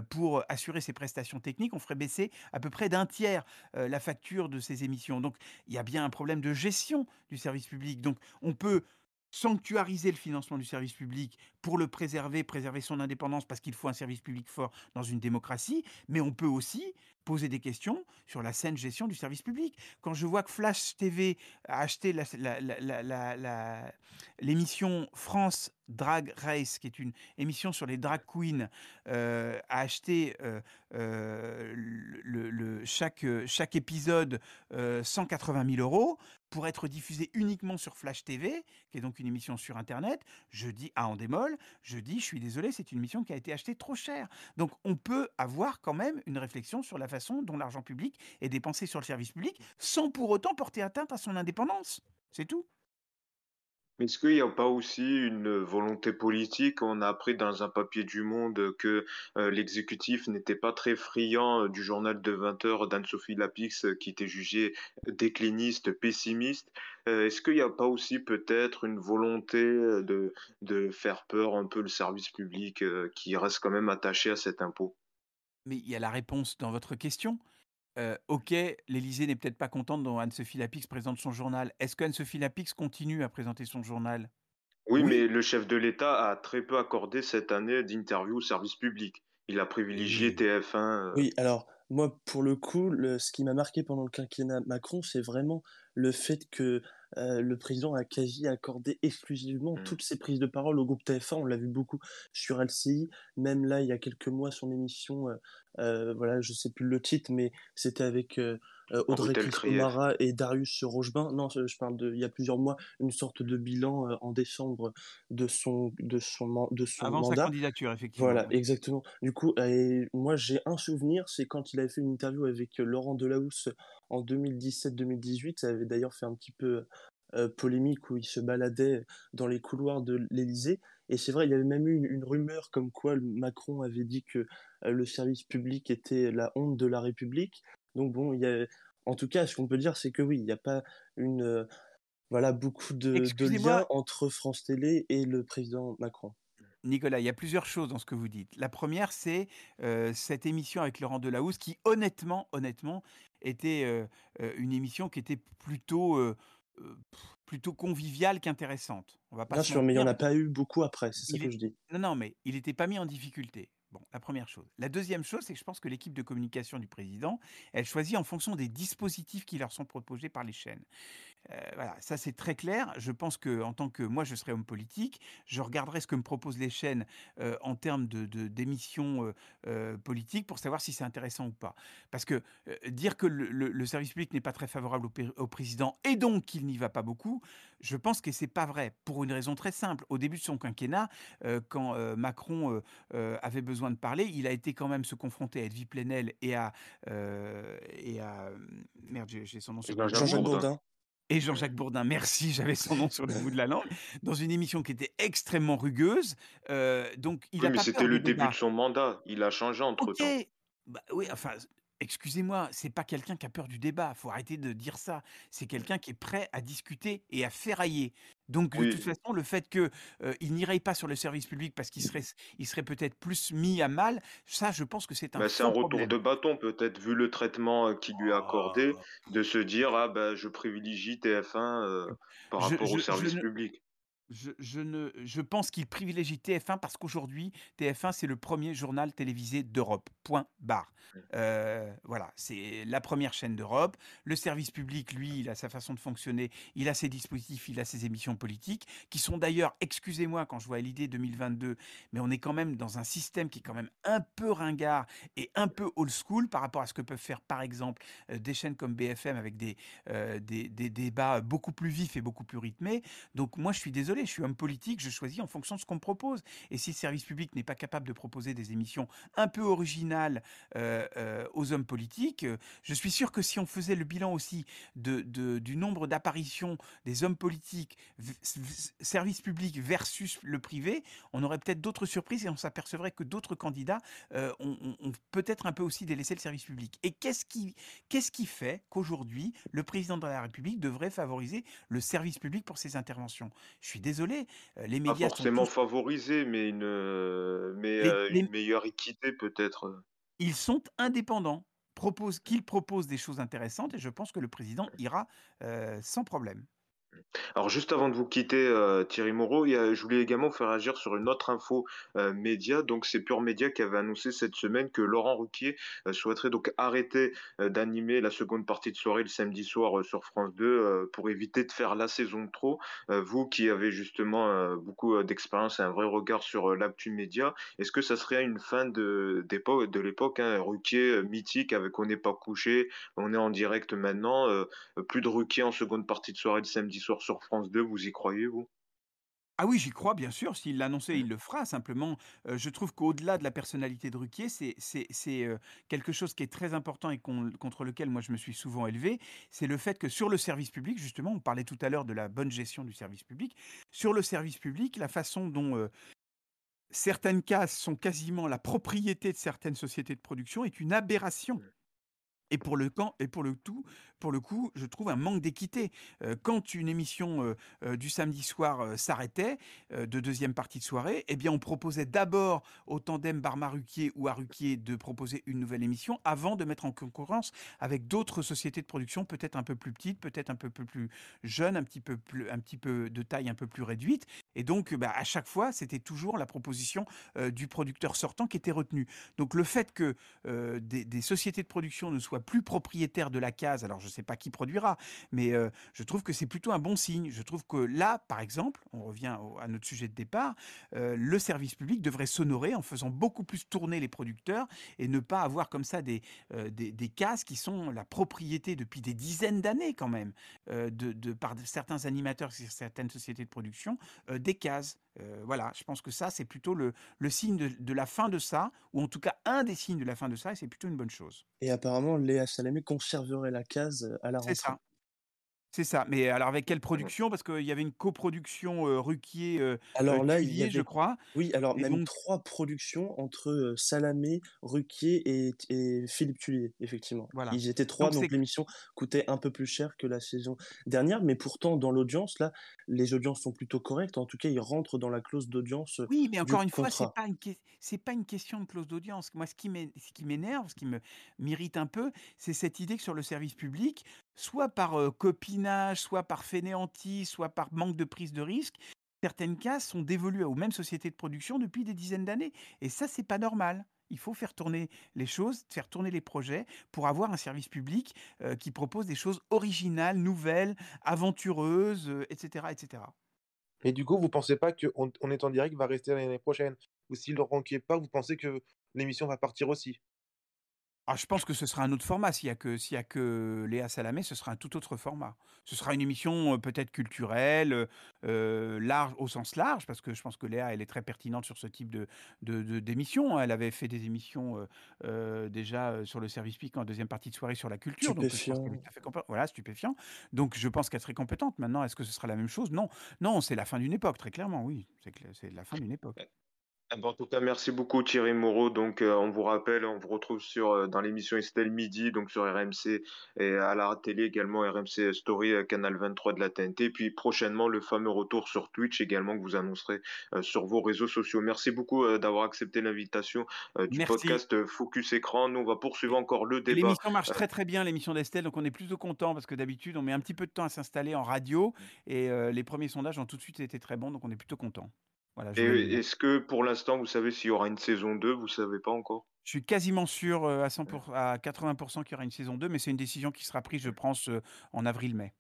Speaker 2: pour assurer ces prestations techniques, on ferait baisser à peu près d'un tiers la facture de ces émissions. Donc, il y a bien un problème de gestion du service public. Donc, on peut sanctuariser le financement du service public pour le préserver, préserver son indépendance, parce qu'il faut un service public fort dans une démocratie, mais on peut aussi poser des questions sur la saine gestion du service public. Quand je vois que Flash TV a acheté l'émission France Drag Race, qui est une émission sur les drag queens, euh, a acheté euh, euh, chaque, chaque épisode 180 000 euros pour être diffusé uniquement sur Flash TV, qui est donc une émission sur Internet. Je dis à en démol, je dis, je suis désolé, c'est une émission qui a été achetée trop cher. Donc on peut avoir quand même une réflexion sur la façon dont l'argent public est dépensé sur le service public, sans pour autant porter atteinte à son indépendance. C'est tout.
Speaker 1: Mais est-ce qu'il n'y a pas aussi une volonté politique? On a appris dans un papier du Monde que euh, l'exécutif n'était pas très friand euh, du journal de 20 heures d'Anne-Sophie Lapix euh, qui était jugé décliniste, pessimiste. est-ce qu'il n'y a pas aussi peut-être une volonté de, de faire peur un peu le service public qui reste quand même attaché à cet impôt?
Speaker 2: Mais il y a la réponse dans votre question. OK, l'Élysée n'est peut-être pas contente dont Anne-Sophie Lapix présente son journal. Est-ce qu'Anne-Sophie Lapix continue à présenter son journal?
Speaker 1: Oui, mais le chef de l'État a très peu accordé cette année d'interview au service public. Il a privilégié TF1.
Speaker 3: Oui, alors moi, pour le coup, ce qui m'a marqué pendant le quinquennat Macron, c'est vraiment le fait que euh, le président a quasi accordé exclusivement mmh. toutes ses prises de parole au groupe TF1. On l'a vu beaucoup sur LCI. Même là, il y a quelques mois, son émission, euh, euh, voilà, je sais plus le titre, mais c'était avec Audrey Cristomara et Darius Rochebain. Non, je parle de, il y a plusieurs mois, une sorte de bilan en décembre de son, de son, de son
Speaker 2: Avant
Speaker 3: mandat.
Speaker 2: sa candidature, effectivement.
Speaker 3: Voilà, exactement. Du coup, moi, j'ai un souvenir, c'est quand il avait fait une interview avec Laurent Delahousse en 2017-2018. Ça avait d'ailleurs fait un petit peu euh, polémique où il se baladait dans les couloirs de l'Élysée. Et c'est vrai, il y avait même eu une, rumeur comme quoi Macron avait dit que euh, le service public était la honte de la République. Donc bon, il y a, en tout cas, ce qu'on peut dire, c'est que oui, il n'y a pas une, euh, voilà, beaucoup de, de liens entre France Télé et le président Macron.
Speaker 2: Nicolas, il y a plusieurs choses dans ce que vous dites. La première, c'est cette émission avec Laurent Delahousse qui, honnêtement, honnêtement, était une émission qui était plutôt plutôt conviviale qu'intéressante.
Speaker 3: On va pas Bien sûr, mais il n'y en a pas eu beaucoup après, c'est ça que je dis.
Speaker 2: Non, non, mais il n'était pas mis en difficulté. Bon, la première chose. La deuxième chose, c'est que je pense que l'équipe de communication du président, elle choisit en fonction des dispositifs qui leur sont proposés par les chaînes. Euh, voilà, ça c'est très clair. Je pense que en tant que moi, je serais homme politique, je regarderais ce que me proposent les chaînes euh, en termes de, de- d'émissions euh, euh, politiques pour savoir si c'est intéressant ou pas. Parce que euh, dire que le, le- le service public n'est pas très favorable au, président et donc qu'il n'y va pas beaucoup, je pense que c'est pas vrai pour une raison très simple. Au début de son quinquennat, euh, quand euh, Macron euh, euh, avait besoin de parler, il a été quand même se confronter à Edwy Plenel et à euh, et à merde, j'ai j'ai son nom
Speaker 1: Jean-Jacques. Bourdin.
Speaker 2: Et Jean-Jacques Bourdin, merci, j'avais son nom sur le bout de la langue, dans une émission qui était extrêmement rugueuse. euh, donc, il
Speaker 1: Oui,
Speaker 2: n'a
Speaker 1: mais c'était le début de son mandat. Il a changé entre-temps.
Speaker 2: Bah oui, enfin, excusez-moi, c'est pas quelqu'un qui a peur du débat. Faut arrêter de dire ça. C'est quelqu'un qui est prêt à discuter et à ferrailler. Donc, de toute façon, le fait que euh, n'irait pas sur le service public parce qu'il serait, il serait peut-être plus mis à mal, ça, je pense que c'est un
Speaker 1: mais c'est un retour
Speaker 2: problème.
Speaker 1: de bâton, peut-être, vu le traitement euh, qui lui est accordé,
Speaker 2: Oh.
Speaker 1: de se dire, ah ben, je privilégie TF1 euh, par
Speaker 2: Je,
Speaker 1: rapport au
Speaker 2: je,
Speaker 1: service public.
Speaker 2: Je, je ne, je pense qu'il privilégie TF1 parce qu'aujourd'hui, TF1, c'est le premier journal télévisé d'Europe. Point barre. Euh, voilà, c'est la première chaîne d'Europe. Le service public, lui, il a sa façon de fonctionner, il a ses dispositifs, il a ses émissions politiques, qui sont d'ailleurs, excusez-moi quand je vois l'idée 2022, mais on est quand même dans un système qui est quand même un peu ringard et un peu old school par rapport à ce que peuvent faire, par exemple, euh, des chaînes comme BFM avec des, euh, des, des débats beaucoup plus vifs et beaucoup plus rythmés. Donc moi, je suis désolé, je suis homme politique, je choisis en fonction de ce qu'on me propose. Et si le service public n'est pas capable de proposer des émissions un peu originales euh, euh, aux hommes politiques, euh, je suis sûr que si on faisait le bilan aussi du nombre d'apparitions des hommes politiques, service public versus le privé, on aurait peut-être d'autres surprises et on s'apercevrait que d'autres candidats ont, peut-être un peu aussi délaissé le service public. Et qu'est-ce qui, qu'est-ce qui fait qu'aujourd'hui, le président de la République devrait favoriser le service public pour ses interventions? Je suis désolé, euh, les
Speaker 1: Pas
Speaker 2: médias sont
Speaker 1: forcément
Speaker 2: tous...
Speaker 1: favorisé, mais une, euh, mais
Speaker 2: Les,
Speaker 1: euh,
Speaker 2: les-
Speaker 1: meilleure équité, peut-être.
Speaker 2: ils sont indépendants, proposent, qu'ils proposent des choses intéressantes et je pense que le président ira euh, sans problème.
Speaker 1: Alors juste avant de vous quitter, euh, Thierry Moreau, je voulais également faire agir sur une autre info euh, média. Donc c'est Pure Média qui avait annoncé cette semaine que Laurent Ruquier euh, souhaiterait donc arrêter d'animer la seconde partie de soirée le samedi soir sur France 2 euh, pour éviter de faire la saison de trop. Vous qui avez justement beaucoup d'expérience et un vrai regard sur l'actu média, est-ce que ça serait une fin de de l'époque hein, Ruquier mythique avec On n'est pas couché, on est en direct maintenant, plus de Ruquier en seconde partie de soirée le samedi sur France 2, vous y croyez, vous?
Speaker 2: Ah oui, j'y crois, bien sûr. S'il l'annonçait, il le fera. Simplement, euh, je trouve qu'au-delà de la personnalité de Ruquier, c'est euh, quelque chose qui est très important et contre lequel moi je me suis souvent élevé. C'est le fait que sur le service public, justement, on parlait tout à l'heure de la bonne gestion du service public. Sur le service public, la façon dont euh, certaines cases sont quasiment la propriété de certaines sociétés de production est une aberration. Et pour le camp, et pour le tout, pour le coup, je trouve un manque d'équité. Euh, quand une émission euh, euh, du samedi soir s'arrêtait de deuxième partie de soirée, eh bien, on proposait d'abord au tandem Barma-Ruquier ou à Ruquier de proposer une nouvelle émission avant de mettre en concurrence avec d'autres sociétés de production, peut-être un peu plus petites, peut-être un peu plus jeunes, un petit peu plus, un petit peu de taille un peu plus réduite. Et donc, bah, à chaque fois, c'était toujours la proposition du producteur sortant qui était retenue. Donc, le fait que des, des sociétés de production ne soient plus propriétaires de la case, alors je ne sais pas qui produira, mais euh, je trouve que c'est plutôt un bon signe. Je trouve que là, par exemple, on revient à notre sujet de départ, euh, le service public devrait s'honorer en faisant beaucoup plus tourner les producteurs et ne pas avoir comme ça des, euh, des, cases qui sont la propriété depuis des dizaines d'années quand même, de, de- par certains animateurs, certaines sociétés de production, des cases. Euh, voilà, je pense que ça, c'est plutôt le, le signe de, de la fin de ça, ou en tout cas un des signes de la fin de ça, et c'est plutôt une bonne chose.
Speaker 3: Et apparemment, Léa Salamé conserverait la case euh, à la
Speaker 2: C'est
Speaker 3: rentrée.
Speaker 2: ça. C'est ça. Mais alors avec
Speaker 1: Mmh.
Speaker 2: quelle production? Parce qu'il y avait une coproduction euh, Ruquier euh,
Speaker 3: Alors là, il y
Speaker 2: Tuilier, je
Speaker 3: avait,
Speaker 2: crois.
Speaker 3: oui, alors
Speaker 2: Et
Speaker 3: même
Speaker 2: donc,
Speaker 3: trois productions entre euh, Salamé, Ruquier et, et Philippe Tullier, effectivement.
Speaker 2: voilà.
Speaker 3: Ils étaient trois,
Speaker 2: Donc
Speaker 3: l'émission coûtait un peu plus cher que la saison dernière, mais pourtant, dans l'audience, là, les audiences sont plutôt correctes. En tout cas, ils rentrent dans la clause d'audience
Speaker 2: Oui, mais
Speaker 3: du
Speaker 2: encore une fois, c'est pas une que- c'est pas une question de clause d'audience. Moi, ce qui m'énerve, ce qui m'irrite un peu, c'est cette idée que sur le service public, soit par copinage, soit par fainéantise, soit par manque de prise de risque, certaines cases sont dévolues aux mêmes sociétés de production depuis des dizaines d'années. Et ça, c'est pas normal. Il faut faire tourner les choses, faire tourner les projets pour avoir un service public qui propose des choses originales, nouvelles, aventureuses, etc., etc.
Speaker 5: Et du coup, vous pensez pas qu'on on est en direct va rester l'année prochaine? Ou s'il ne le pas, vous pensez que l'émission va partir aussi?
Speaker 2: Ah, je pense que ce sera un autre format. S'il y a que s'il y a que Léa Salamé, ce sera un tout autre format. Ce sera une émission, peut-être culturelle, large au sens large, parce que je pense que Léa, elle est très pertinente sur ce type de de de d'émission. Elle avait fait des émissions, déjà, sur le service public en deuxième partie de soirée sur la culture, donc je pense
Speaker 3: Stupéfiant.
Speaker 2: fait compé voilà, stupéfiant. Donc je pense qu'elle serait compétente. Maintenant, est-ce que ce sera la même chose? Non. Non, c'est la fin d'une époque, très clairement, oui. C'est la fin d'une époque.
Speaker 1: Eh ben, en tout cas, merci beaucoup Thierry Moreau. Donc, euh, on vous rappelle, on vous retrouve sur, euh, dans l'émission Estelle Midi, donc sur RMC et à la télé également, RMC Story, euh, canal 23 de la TNT. Puis prochainement, le fameux retour sur Twitch également que vous annoncerez sur vos réseaux sociaux. Merci beaucoup d'avoir accepté l'invitation du
Speaker 2: Merci.
Speaker 1: podcast Focus Écran. Nous, on va poursuivre encore le débat.
Speaker 2: l'émission marche très, très bien, l'émission d'Estelle, donc on est plutôt content parce que d'habitude, on met un petit peu de temps à s'installer en radio et les premiers sondages ont tout de suite été très bons, donc on est plutôt content. Voilà,
Speaker 1: Et est-ce que pour l'instant, vous savez s'il y aura une saison 2? Vous savez pas encore?
Speaker 2: Je suis quasiment sûr, heu, à 100 à 80% qu'il y aura une saison 2, mais c'est une décision qui sera prise, je pense, heu, en avril-mai.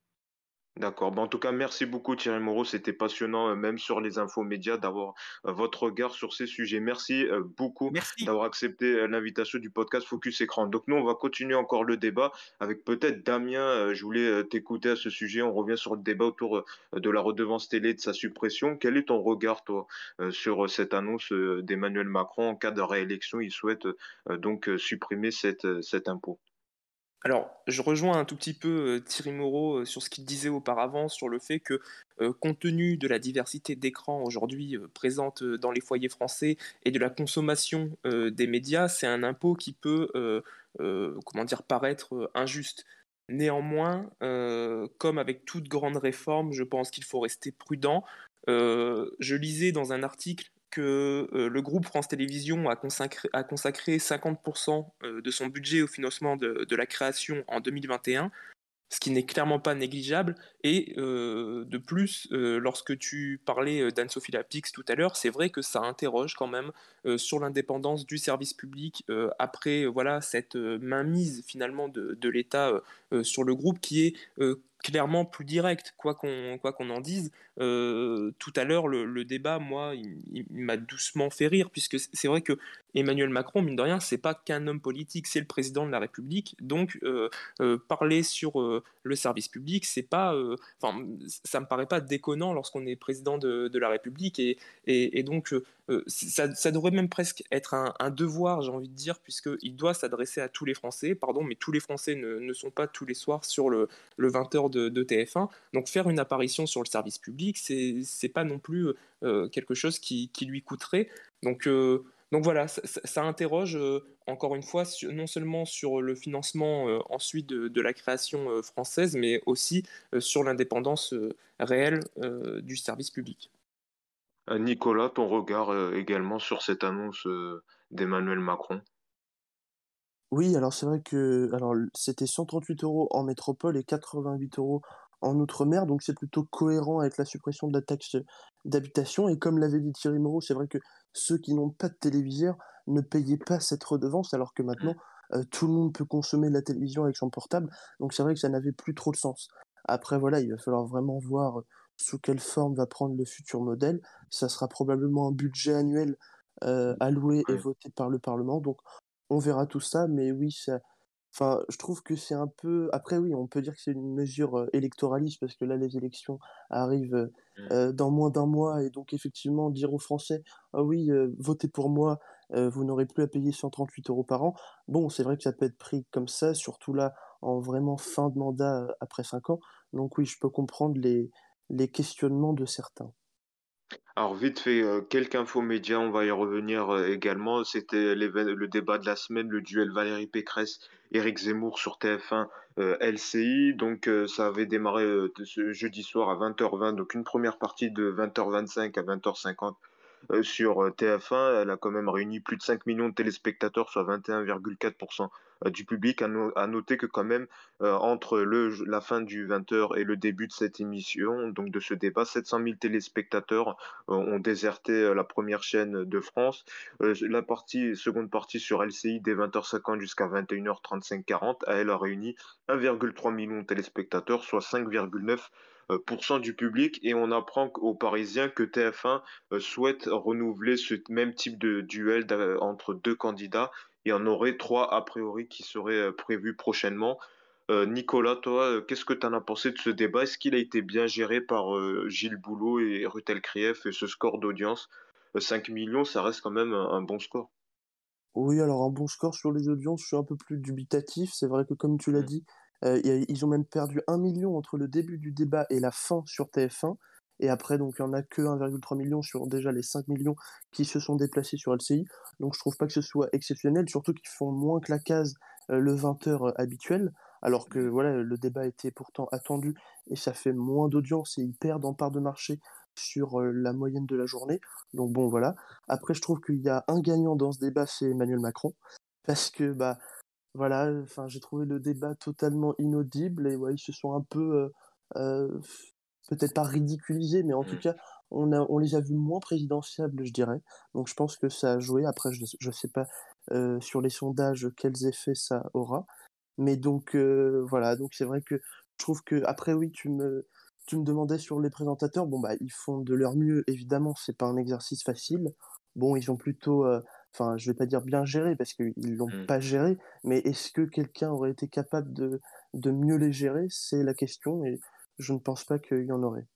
Speaker 1: D'accord. Bah, en tout cas, merci beaucoup Thierry Moreau. C'était passionnant, euh, même sur les infos médias, d'avoir euh, votre regard sur ces sujets. Merci euh, beaucoup
Speaker 2: Merci.
Speaker 1: d'avoir accepté l'invitation du podcast Focus Écran. Donc nous, on va continuer encore le débat avec peut-être Damien. je voulais t'écouter à ce sujet. On revient sur le débat autour de la redevance télé, de sa suppression. Quel est ton regard, toi, sur cette annonce d'Emmanuel Macron en cas de réélection? Il souhaite donc supprimer cette, cet impôt.
Speaker 4: Alors, je rejoins un tout petit peu euh, Thierry Moreau euh, sur ce qu'il disait auparavant, sur le fait que, euh, compte tenu de la diversité d'écrans aujourd'hui présente dans les foyers français et de la consommation des médias, c'est un impôt qui peut, comment dire, paraître injuste. Néanmoins, comme avec toute grande réforme, je pense qu'il faut rester prudent. Je lisais dans un article euh, le groupe France Télévisions a consacré, a consacré 50% euh, de son budget au financement de la création en 2021 ce qui n'est clairement pas négligeable. Et de plus, lorsque tu parlais d'Anne-Sophie Lapix tout à l'heure, c'est vrai que ça interroge quand même sur l'indépendance du service public après voilà cette mainmise finalement de, l'État sur le groupe qui est clairement plus direct, quoi qu'on quoi en dise. Tout à l'heure, le, débat, moi, il, m'a doucement fait rire, puisque c'est vrai que Emmanuel Macron, mine de rien, c'est pas qu'un homme politique, c'est le président de la République. Donc, parler sur le service public, c'est pas, euh, enfin, ça me paraît pas déconnant lorsqu'on est président de, la République, et, donc euh, ça, devrait même presque être un, devoir, j'ai envie de dire, puisqu'il doit s'adresser à tous les Français, pardon, mais tous les Français ne, sont pas tous les soirs sur le, le 20h de, de, TF1. Donc, faire une apparition sur le service public, c'est pas non plus euh, quelque chose qui, qui, lui coûterait. Donc, euh, donc voilà, ça, ça interroge euh, encore une fois sur, non seulement sur le financement euh, ensuite de, de, la création euh, française, mais aussi euh, sur l'indépendance euh, réelle euh, du service public.
Speaker 1: Nicolas, ton regard euh, également sur cette annonce euh, d'Emmanuel Macron?
Speaker 3: Oui, alors c'est vrai que alors c'était 138 euros en métropole et 88 euros en outre-mer, donc c'est plutôt cohérent avec la suppression de la taxe d'habitation. Et comme l'avait dit Thierry Moreau, c'est vrai que ceux qui n'ont pas de téléviseur ne payaient pas cette redevance, alors que maintenant euh, tout le monde peut consommer de la télévision avec son portable. Donc c'est vrai que ça n'avait plus trop de sens. Après voilà, il va falloir vraiment voir sous quelle forme va prendre le futur modèle. Ça sera probablement un budget annuel euh, alloué et voté par le Parlement. Donc on verra tout ça, mais oui, ça, Enfin, je trouve que c'est un peu. Après, oui, on peut dire que c'est une mesure électoraliste parce que là, les élections arrivent euh, dans moins d'un mois et donc effectivement dire aux Français, ah oui, euh, votez pour moi, euh, vous n'aurez plus à payer 138 euros par an. Bon, c'est vrai que ça peut être pris comme ça, surtout là en vraiment fin de mandat après 5 ans. Donc oui, je peux comprendre les, les questionnements de certains.
Speaker 1: Alors vite fait, euh, quelques infos médias, on va y revenir euh, également. C'était le débat de la semaine, le duel Valérie Pécresse, Éric Zemmour sur TF1 euh, LCI. Donc ça avait démarré ce jeudi soir à 20h20, donc une première partie de 20h25 à 20h50 sur TF1, elle a quand même réuni plus de 5 millions de téléspectateurs, soit 21,4% du public. À, noter que quand même, entre la fin du 20h et le début de cette émission, donc de ce débat, 700 000 téléspectateurs ont déserté la première chaîne de France. la seconde partie sur LCI dès 20h50 jusqu'à 21h35-40, elle a réuni 1,3 million de téléspectateurs, soit 5,9 euh, du public et on apprend aux Parisiens que TF1 euh, souhaite renouveler ce même type de duel entre deux candidats. Il y en aurait trois a priori qui seraient euh, prévus prochainement. Nicolas, toi, qu'est-ce que tu en as pensé de ce débat? Est-ce qu'il a été bien géré par Gilles Boulot et Rutel Krief et ce score d'audience? 5 millions, ça reste quand même un, bon score.
Speaker 3: Oui, alors un bon score sur les audiences, je suis un peu plus dubitatif. C'est vrai que comme tu l'as mmh. dit, euh, ils ont même perdu 1 million entre le début du débat et la fin sur TF1. Et après, donc, il n'y en a que 1,3 million sur déjà les 5 millions qui se sont déplacés sur LCI. Donc, je trouve pas que ce soit exceptionnel, surtout qu'ils font moins que la case euh, le 20h euh, habituel, alors que voilà, le débat était pourtant attendu et ça fait moins d'audience et ils perdent en part de marché sur la moyenne de la journée. Donc, bon, voilà. Après, je trouve qu'il y a un gagnant dans ce débat, c'est Emmanuel Macron. Parce que, bah, voilà, enfin, j'ai trouvé le débat totalement inaudible et ouais, ils se sont un peu, peut-être pas ridiculisés, mais en tout mmh. cas, on, a, on les a vus moins présidentiables, je dirais. Donc je pense que ça a joué. Après, je ne sais pas sur les sondages quels effets ça aura. Mais donc voilà, donc c'est vrai que je trouve que après oui, tu me tu me demandais sur les présentateurs, bon bah ils font de leur mieux, évidemment, c'est pas un exercice facile. Bon, ils ont plutôt enfin, je vais pas dire bien géré parce qu'ils l'ont mmh. pas géré, mais est-ce que quelqu'un aurait été capable de, de mieux les gérer? C'est la question et je ne pense pas qu'il y en aurait.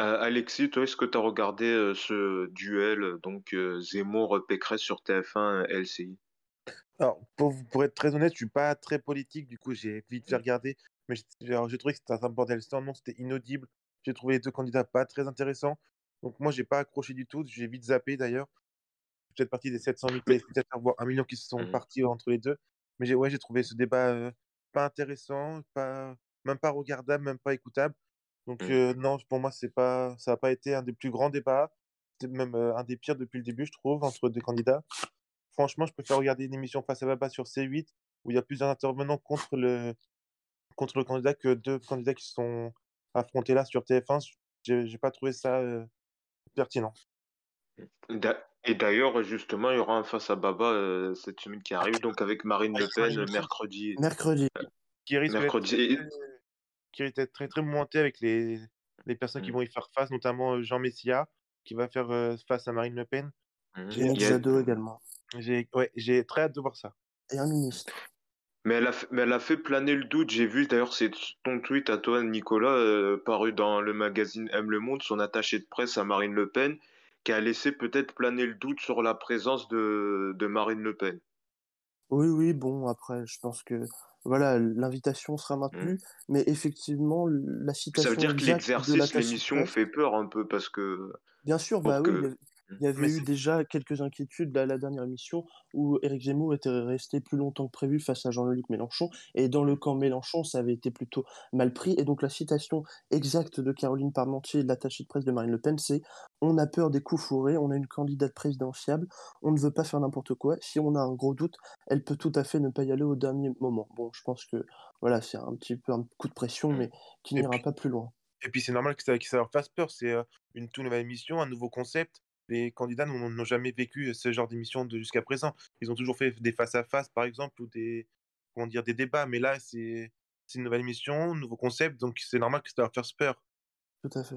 Speaker 1: Euh, Alexis, toi, est-ce que tu as regardé euh, ce duel donc euh, Zemmour-Pécresse sur TF1 LCI
Speaker 5: Alors, pour, pour, être très honnête, je suis pas très politique, du coup, j'ai vite fait mmh. regarder, mais j'ai trouvé que c'était un bordel sans nom, c'était inaudible. J'ai trouvé les deux candidats pas très intéressants. Donc, moi, j'ai pas accroché du tout. J'ai vite zappé d'ailleurs peut-être partie des 700 000 téléspectateurs, voire un million qui se sont mmh. partis entre les deux. Mais j'ai ouais, j'ai trouvé ce débat pas intéressant, pas, même pas regardable, même pas écoutable. Donc mmh. non, pour moi, c'est pas, ça n'a pas été un des plus grands débats. Même un des pires depuis le début, je trouve, entre deux candidats. Franchement, je préfère regarder une émission face à Baba sur C8 où il y a plusieurs intervenants contre le, contre le candidat que deux candidats qui sont affrontés là sur TF1. J'ai pas trouvé ça pertinent.
Speaker 1: Et d'ailleurs, justement, il y aura un face à Baba euh, cette semaine qui arrive, donc avec Marine Le Pen mercredi.
Speaker 3: Mercredi.
Speaker 5: Qui risque mercredi. d'être très, très monté avec les, les personnes qui mmh. vont y faire face, notamment euh, Jean Messia, qui va faire euh, face à Marine Le Pen.
Speaker 3: Mmh. J'ai Jadot également.
Speaker 5: J'ai ouais, très hâte de voir ça.
Speaker 3: Et un ministre.
Speaker 1: Mais elle, a, mais elle a fait planer le doute. J'ai vu d'ailleurs c'est ton tweet à toi, Nicolas, paru dans le magazine M Le Monde, son attaché de presse à Marine Le Pen qui a laissé peut-être planer le doute sur la présence de, de Marine Le Pen.
Speaker 3: Oui, oui, bon, après, je pense que voilà, l'invitation sera mmh. maintenue, mais effectivement, la citation.
Speaker 1: Ça veut dire que l'exercice, l'émission fait peur un peu parce que.
Speaker 3: Bien sûr, bah oui, il y avait eu déjà quelques inquiétudes à la dernière émission où Éric Zemmour était resté plus longtemps que prévu face à Jean-Luc Mélenchon. Et dans le camp Mélenchon, ça avait été plutôt mal pris. Et donc la citation exacte de Caroline Parmentier, l'attachée de presse de Marine Le Pen, c'est On a peur des coups fourrés, on a une candidate présidentiable, on ne veut pas faire n'importe quoi. Si on a un gros doute, elle peut tout à fait ne pas y aller au dernier moment. Bon, je pense que voilà, c'est un petit peu un coup de pression, mmh. mais qui n'ira pas plus loin.
Speaker 5: Et puis c'est normal que ça, que ça leur fasse peur. C'est une toute nouvelle émission, un nouveau concept les candidats n'ont jamais vécu ce genre d'émission jusqu'à présent. Ils ont toujours fait des face-à-face, par exemple, ou des, comment dire, des débats. Mais là, c'est une nouvelle émission, un nouveau concept, donc c'est normal que ça leur fasse peur.
Speaker 3: Tout à fait.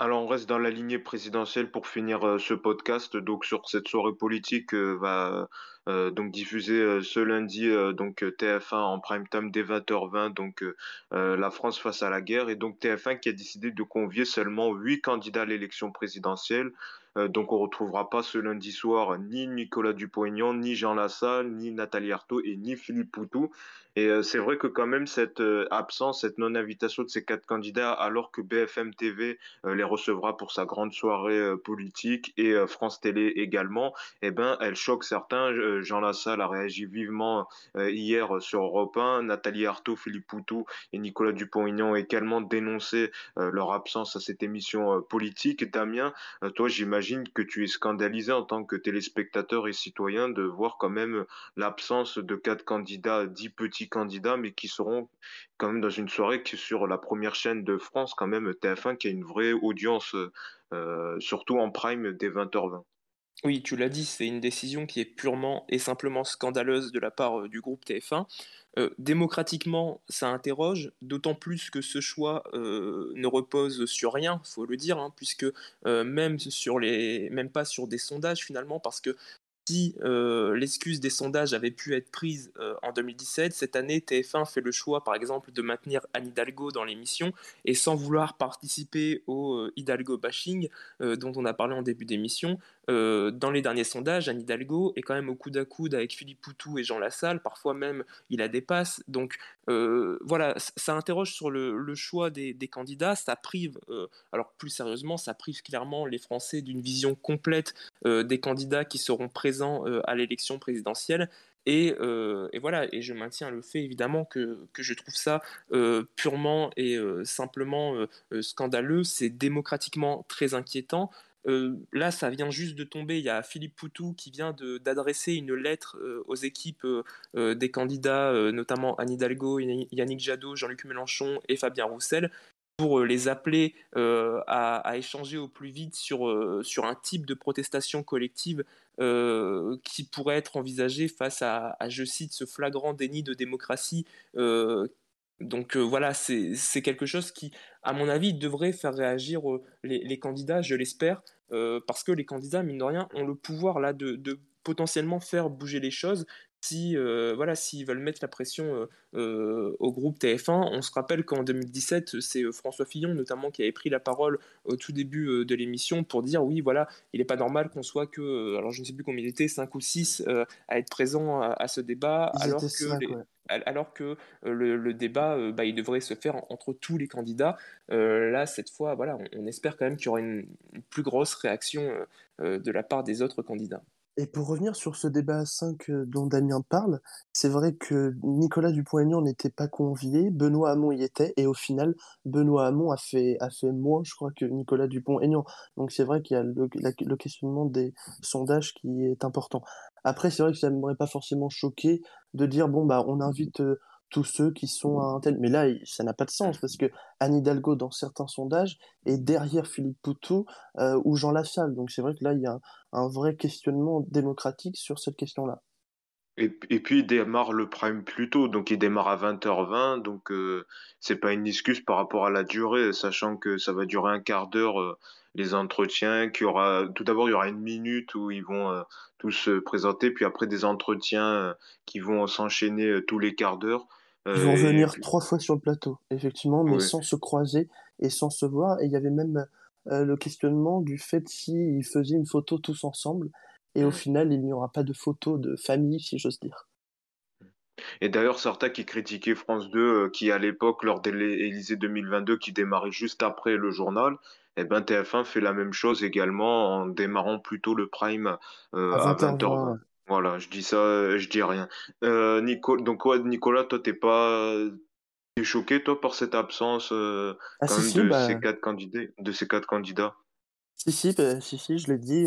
Speaker 1: Alors on reste dans la lignée présidentielle pour finir euh, ce podcast. Donc sur cette soirée politique euh, va euh, donc diffuser ce lundi donc TF1 en prime time dès 20h20 donc la France face à la guerre et donc TF1 qui a décidé de convier seulement huit candidats à l'élection présidentielle. Euh, donc on retrouvera pas ce lundi soir ni Nicolas Dupont-Aignan, ni Jean Lassalle, ni Nathalie Arthaud et ni Philippe Poutou. Et euh, c'est vrai que quand même cette euh, absence, cette non-invitation de ces quatre candidats, alors que BFM TV les recevra pour sa grande soirée politique et France Télé également, eh ben elle choque certains. Jean Lassalle a réagi vivement hier sur Europe 1. Nathalie Arthaud, Philippe Poutou et Nicolas Dupont-Aignan ont également dénoncé leur absence à cette émission politique. Damien, toi, j'imagine que tu es scandalisé en tant que téléspectateur et citoyen de voir quand même l'absence de quatre candidats, dix petits candidats, mais qui seront quand même dans une soirée qui sur la première chaîne de France, quand même TF1, qui a une vraie audience, euh, surtout en prime dès 20h20.
Speaker 4: Oui, tu l'as dit, c'est une décision qui est purement et simplement scandaleuse de la part euh, du groupe TF1. Euh, démocratiquement, ça interroge, d'autant plus que ce choix ne repose sur rien, faut le dire, hein, puisque même sur les, même pas sur des sondages finalement, parce que si euh, l'excuse des sondages avait pu être prise euh, en 2017, cette année, TF1 fait le choix, par exemple, de maintenir Anne Hidalgo dans l'émission et sans vouloir participer au euh, Hidalgo bashing dont on a parlé en début d'émission, euh, dans les derniers sondages, Anne Hidalgo est quand même au coude à coude avec Philippe Poutou et Jean Lassalle. Parfois même, il la dépasse. Donc euh, voilà, ça interroge sur le, choix des, candidats. Ça prive, euh, alors plus sérieusement, ça prive clairement les Français d'une vision complète des candidats qui seront présents à l'élection présidentielle. Et, voilà, et je maintiens le fait évidemment que, que je trouve ça purement et simplement scandaleux. C'est démocratiquement très inquiétant. Là, ça vient juste de tomber. Il y a Philippe Poutou qui vient d'adresser une lettre aux équipes des candidats, notamment Anne Hidalgo, Yannick Jadot, Jean-Luc Mélenchon et Fabien Roussel, pour les appeler à, échanger au plus vite sur, sur un type de protestation collective qui pourrait être envisagé face à, je cite, ce flagrant déni de démocratie donc voilà, c'est quelque chose qui, à mon avis, devrait faire réagir les, candidats, je l'espère, parce que les candidats, mine de rien, ont le pouvoir là de, potentiellement faire bouger les choses si voilà s'ils veulent mettre la pression au groupe TF1. On se rappelle qu'en 2017, c'est François Fillon notamment qui avait pris la parole au tout début de l'émission pour dire oui voilà, il n'est pas normal qu'on soit que alors je ne sais plus combien il était 5 ou 6 à être présents à, ce débat alors que alors que le, débat bah, il devrait se faire entre tous les candidats. là cette fois voilà, on, espère quand même qu'il y aura une plus grosse réaction de la part des autres candidats.
Speaker 3: Et pour revenir sur ce débat 5 euh, dont Damien parle, c'est vrai que Nicolas Dupont-Aignan n'était pas convié, Benoît Hamon y était, et au final, Benoît Hamon a fait, a fait moins, je crois, que Nicolas Dupont-Aignan. Donc c'est vrai qu'il y a le, questionnement des sondages qui est important. Après, c'est vrai que ça ne m'aurait pas forcément choqué de dire, bon, bah, on invite euh, tous ceux qui sont à un tel. Mais là, ça n'a pas de sens parce que Anne Hidalgo, dans certains sondages, est derrière Philippe Poutou euh, ou Jean Lassalle. Donc c'est vrai que là, il y a un, vrai questionnement démocratique sur cette question-là.
Speaker 1: Et, puis il démarre le prime plus tôt, donc il démarre à 20h20, donc euh, c'est pas une excuse par rapport à la durée, sachant que ça va durer un quart d'heure euh, les entretiens, qu'il y aura tout d'abord il y aura une minute où ils vont euh, tous se présenter, puis après des entretiens qui vont s'enchaîner tous les quarts d'heure.
Speaker 3: Ils vont venir trois fois sur le plateau, effectivement, mais sans se croiser et sans se voir. Et il y avait même le questionnement du fait s'ils faisaient une photo tous ensemble. Et au mm. final, il n'y aura pas de photo de famille, si j'ose dire.
Speaker 1: Et d'ailleurs, certains qui critiquaient France 2, euh, qui à l'époque, lors de l'Élysée 2022, qui démarrait juste après le journal, eh ben, TF1 fait la même chose également en démarrant plutôt le prime euh, à, 20h20. Voilà, je dis ça, je dis rien. Euh, Nico, donc ouais, Nicolas, toi, t'es pas es choqué toi par cette absence ah, de bah ces quatre candidats, de ces quatre candidats?
Speaker 3: Si si, bah, si si, je l'ai dit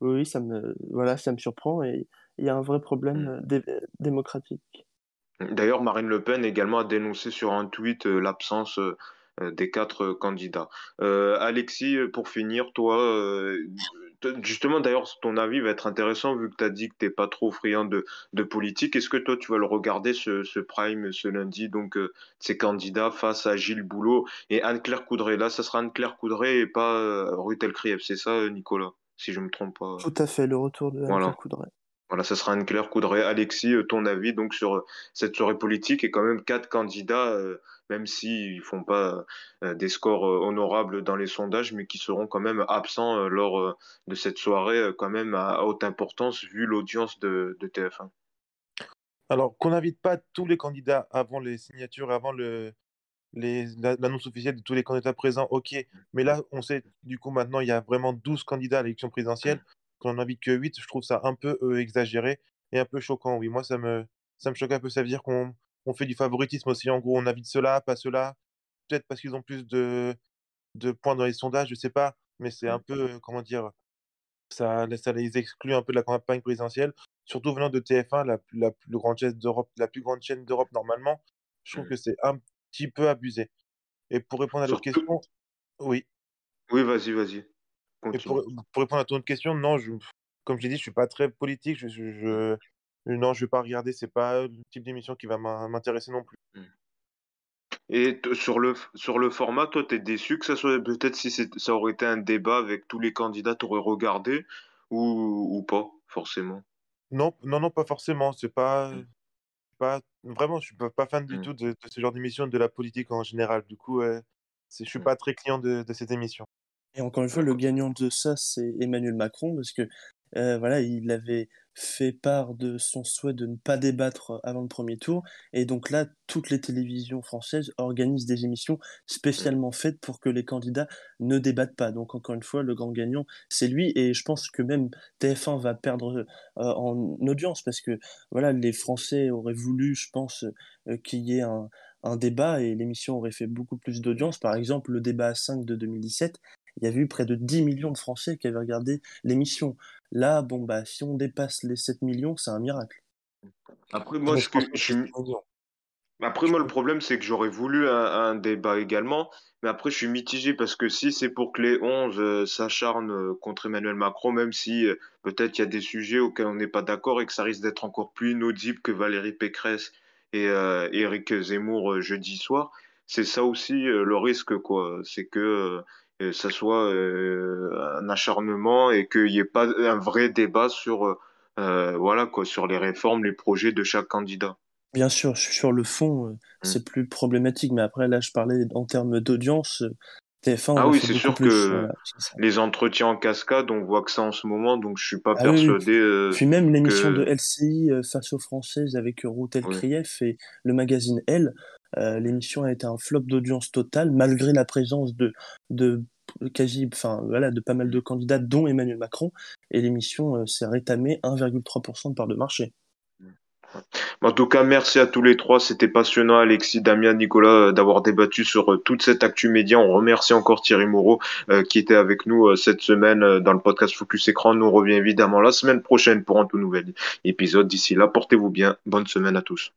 Speaker 3: oui, ça me, voilà, ça me surprend et il y a un vrai problème mmh. démocratique.
Speaker 1: D'ailleurs, Marine Le Pen également a dénoncé sur un tweet euh, l'absence euh, euh, des quatre candidats. Alexis, pour finir, toi, justement, d'ailleurs, ton avis va être intéressant vu que tu as dit que tu n'es pas trop friand de, de politique. Est-ce que toi, tu vas le regarder, ce, ce prime, ce lundi, donc ces candidats face à Gilles Boulot et Anne-Claire Coudray? Là, ça sera Anne-Claire Coudray et pas Ruth Elkrieff, c'est ça, Nicolas si je me trompe pas?
Speaker 3: Tout à fait, le retour de
Speaker 1: voilà.
Speaker 3: Coudray.
Speaker 1: Voilà, ça sera une claire Coudray. Alexis, euh, ton avis donc sur euh, cette soirée politique et quand même quatre candidats, euh, même s'ils ne font pas des scores honorables dans les sondages, mais qui seront quand même absents lors de cette soirée, quand même à haute importance vu l'audience de, de TF1.
Speaker 5: Alors, qu'on n'invite pas tous les candidats avant les signatures, avant le, l'annonce officielle de tous les candidats présents, ok. Mais là, on sait, du coup, maintenant, il y a vraiment 12 candidats à l'élection présidentielle. Qu'on invite que 8, je trouve ça un peu euh, exagéré. est un peu choquant. Oui, moi, ça me, ça me choque un peu. Ça veut dire qu'on on fait du favoritisme aussi. En gros, on invite cela, pas cela. Peut-être parce qu'ils ont plus de, de points dans les sondages, je sais pas. Mais c'est un peu, comment dire, ça, ça les exclut un peu de la campagne présidentielle. Surtout venant de TF1, la, la plus grande chaîne d'Europe, la plus grande chaîne d'Europe normalement. Je trouve que c'est un petit peu abusé. Et pour répondre à l'autre question, oui.
Speaker 1: Oui, vas-y, vas-y.
Speaker 5: Et pour, pour répondre à ton autre question, non, je, comme je l'ai dit, je suis pas très politique. Je, je, je- non, je vais pas regarder. C'est pas le type d'émission qui va m'in- m'intéresser non plus.
Speaker 1: Et t- sur le, sur le format, toi, t'es déçu que ça soit, peut-être si ça aurait été un débat avec tous les candidats, t'aurais regardé ou, ou pas, forcément?
Speaker 5: Non, non, non, pas forcément. C'est pas,
Speaker 1: Mm.
Speaker 5: pas vraiment. Je suis pas, pas fan du
Speaker 1: Mm.
Speaker 5: tout de, de ce genre d'émission, de la politique en général. Du coup, euh, je suis
Speaker 1: Mm.
Speaker 5: pas très client de, de cette émission.
Speaker 3: Et encore une fois, le gagnant de ça, c'est Emmanuel Macron, parce que euh, voilà, il avait fait part de son souhait de ne pas débattre avant le premier tour. Et donc là, toutes les télévisions françaises organisent des émissions spécialement faites pour que les candidats ne débattent pas. Donc encore une fois, le grand gagnant, c'est lui. Et je pense que même TF1 va perdre euh, en audience, parce que voilà, les Français auraient voulu, je pense, euh, qu'il y ait un, un débat et l'émission aurait fait beaucoup plus d'audience. Par exemple, le débat à 5 de 2017, il y avait eu près de 10 millions de Français qui avaient regardé l'émission. Là, bon, bah, si on dépasse les 7 millions, c'est un miracle.
Speaker 1: Après, moi,
Speaker 5: je pense
Speaker 1: je. Après, moi, le problème, c'est que j'aurais voulu un, un débat également, mais après, je suis mitigé parce que si c'est pour que les 11 euh, s'acharnent euh, contre Emmanuel Macron, même si euh, peut-être il y a des sujets auxquels on n'est pas d'accord et que ça risque d'être encore plus inaudible que Valérie Pécresse et euh, Éric Zemmour euh, jeudi soir, c'est ça aussi euh, le risque, quoi. C'est que euh, ça soit euh, un acharnement et qu'il n'y ait pas un vrai débat sur, euh, voilà, quoi, sur les réformes, les projets de chaque candidat.
Speaker 3: Bien sûr, sur le fond, euh,
Speaker 1: Mm.
Speaker 3: c'est plus problématique, mais après, là, je parlais en termes d'audience. euh, TF1
Speaker 1: Ah oui, c'est sûr
Speaker 3: plus.
Speaker 1: que
Speaker 3: Voilà,
Speaker 1: les entretiens en cascade, on voit que ça en ce moment, donc je suis pas
Speaker 3: Ah oui, oui.
Speaker 1: persuadé euh,
Speaker 3: Puis même l'émission de. LCI euh, face aux Françaises avec Ruth
Speaker 1: Oui.
Speaker 3: Krief et le magazine Elle, euh, l'émission a été un flop d'audience totale malgré la présence de, de quasi, de pas mal de candidats, dont Emmanuel Macron, et l'émission euh, s'est rétamée 1,3% de part de marché.
Speaker 1: En tout cas, merci à tous les trois. C'était passionnant, Alexis, Damien, Nicolas, euh, d'avoir débattu sur euh, toute cette actu média. On remercie encore Thierry Moreau qui était avec nous cette semaine dans le podcast Focus Écran. Nous revient évidemment la semaine prochaine pour un tout nouvel épisode. D'ici là, portez-vous bien. Bonne semaine à tous.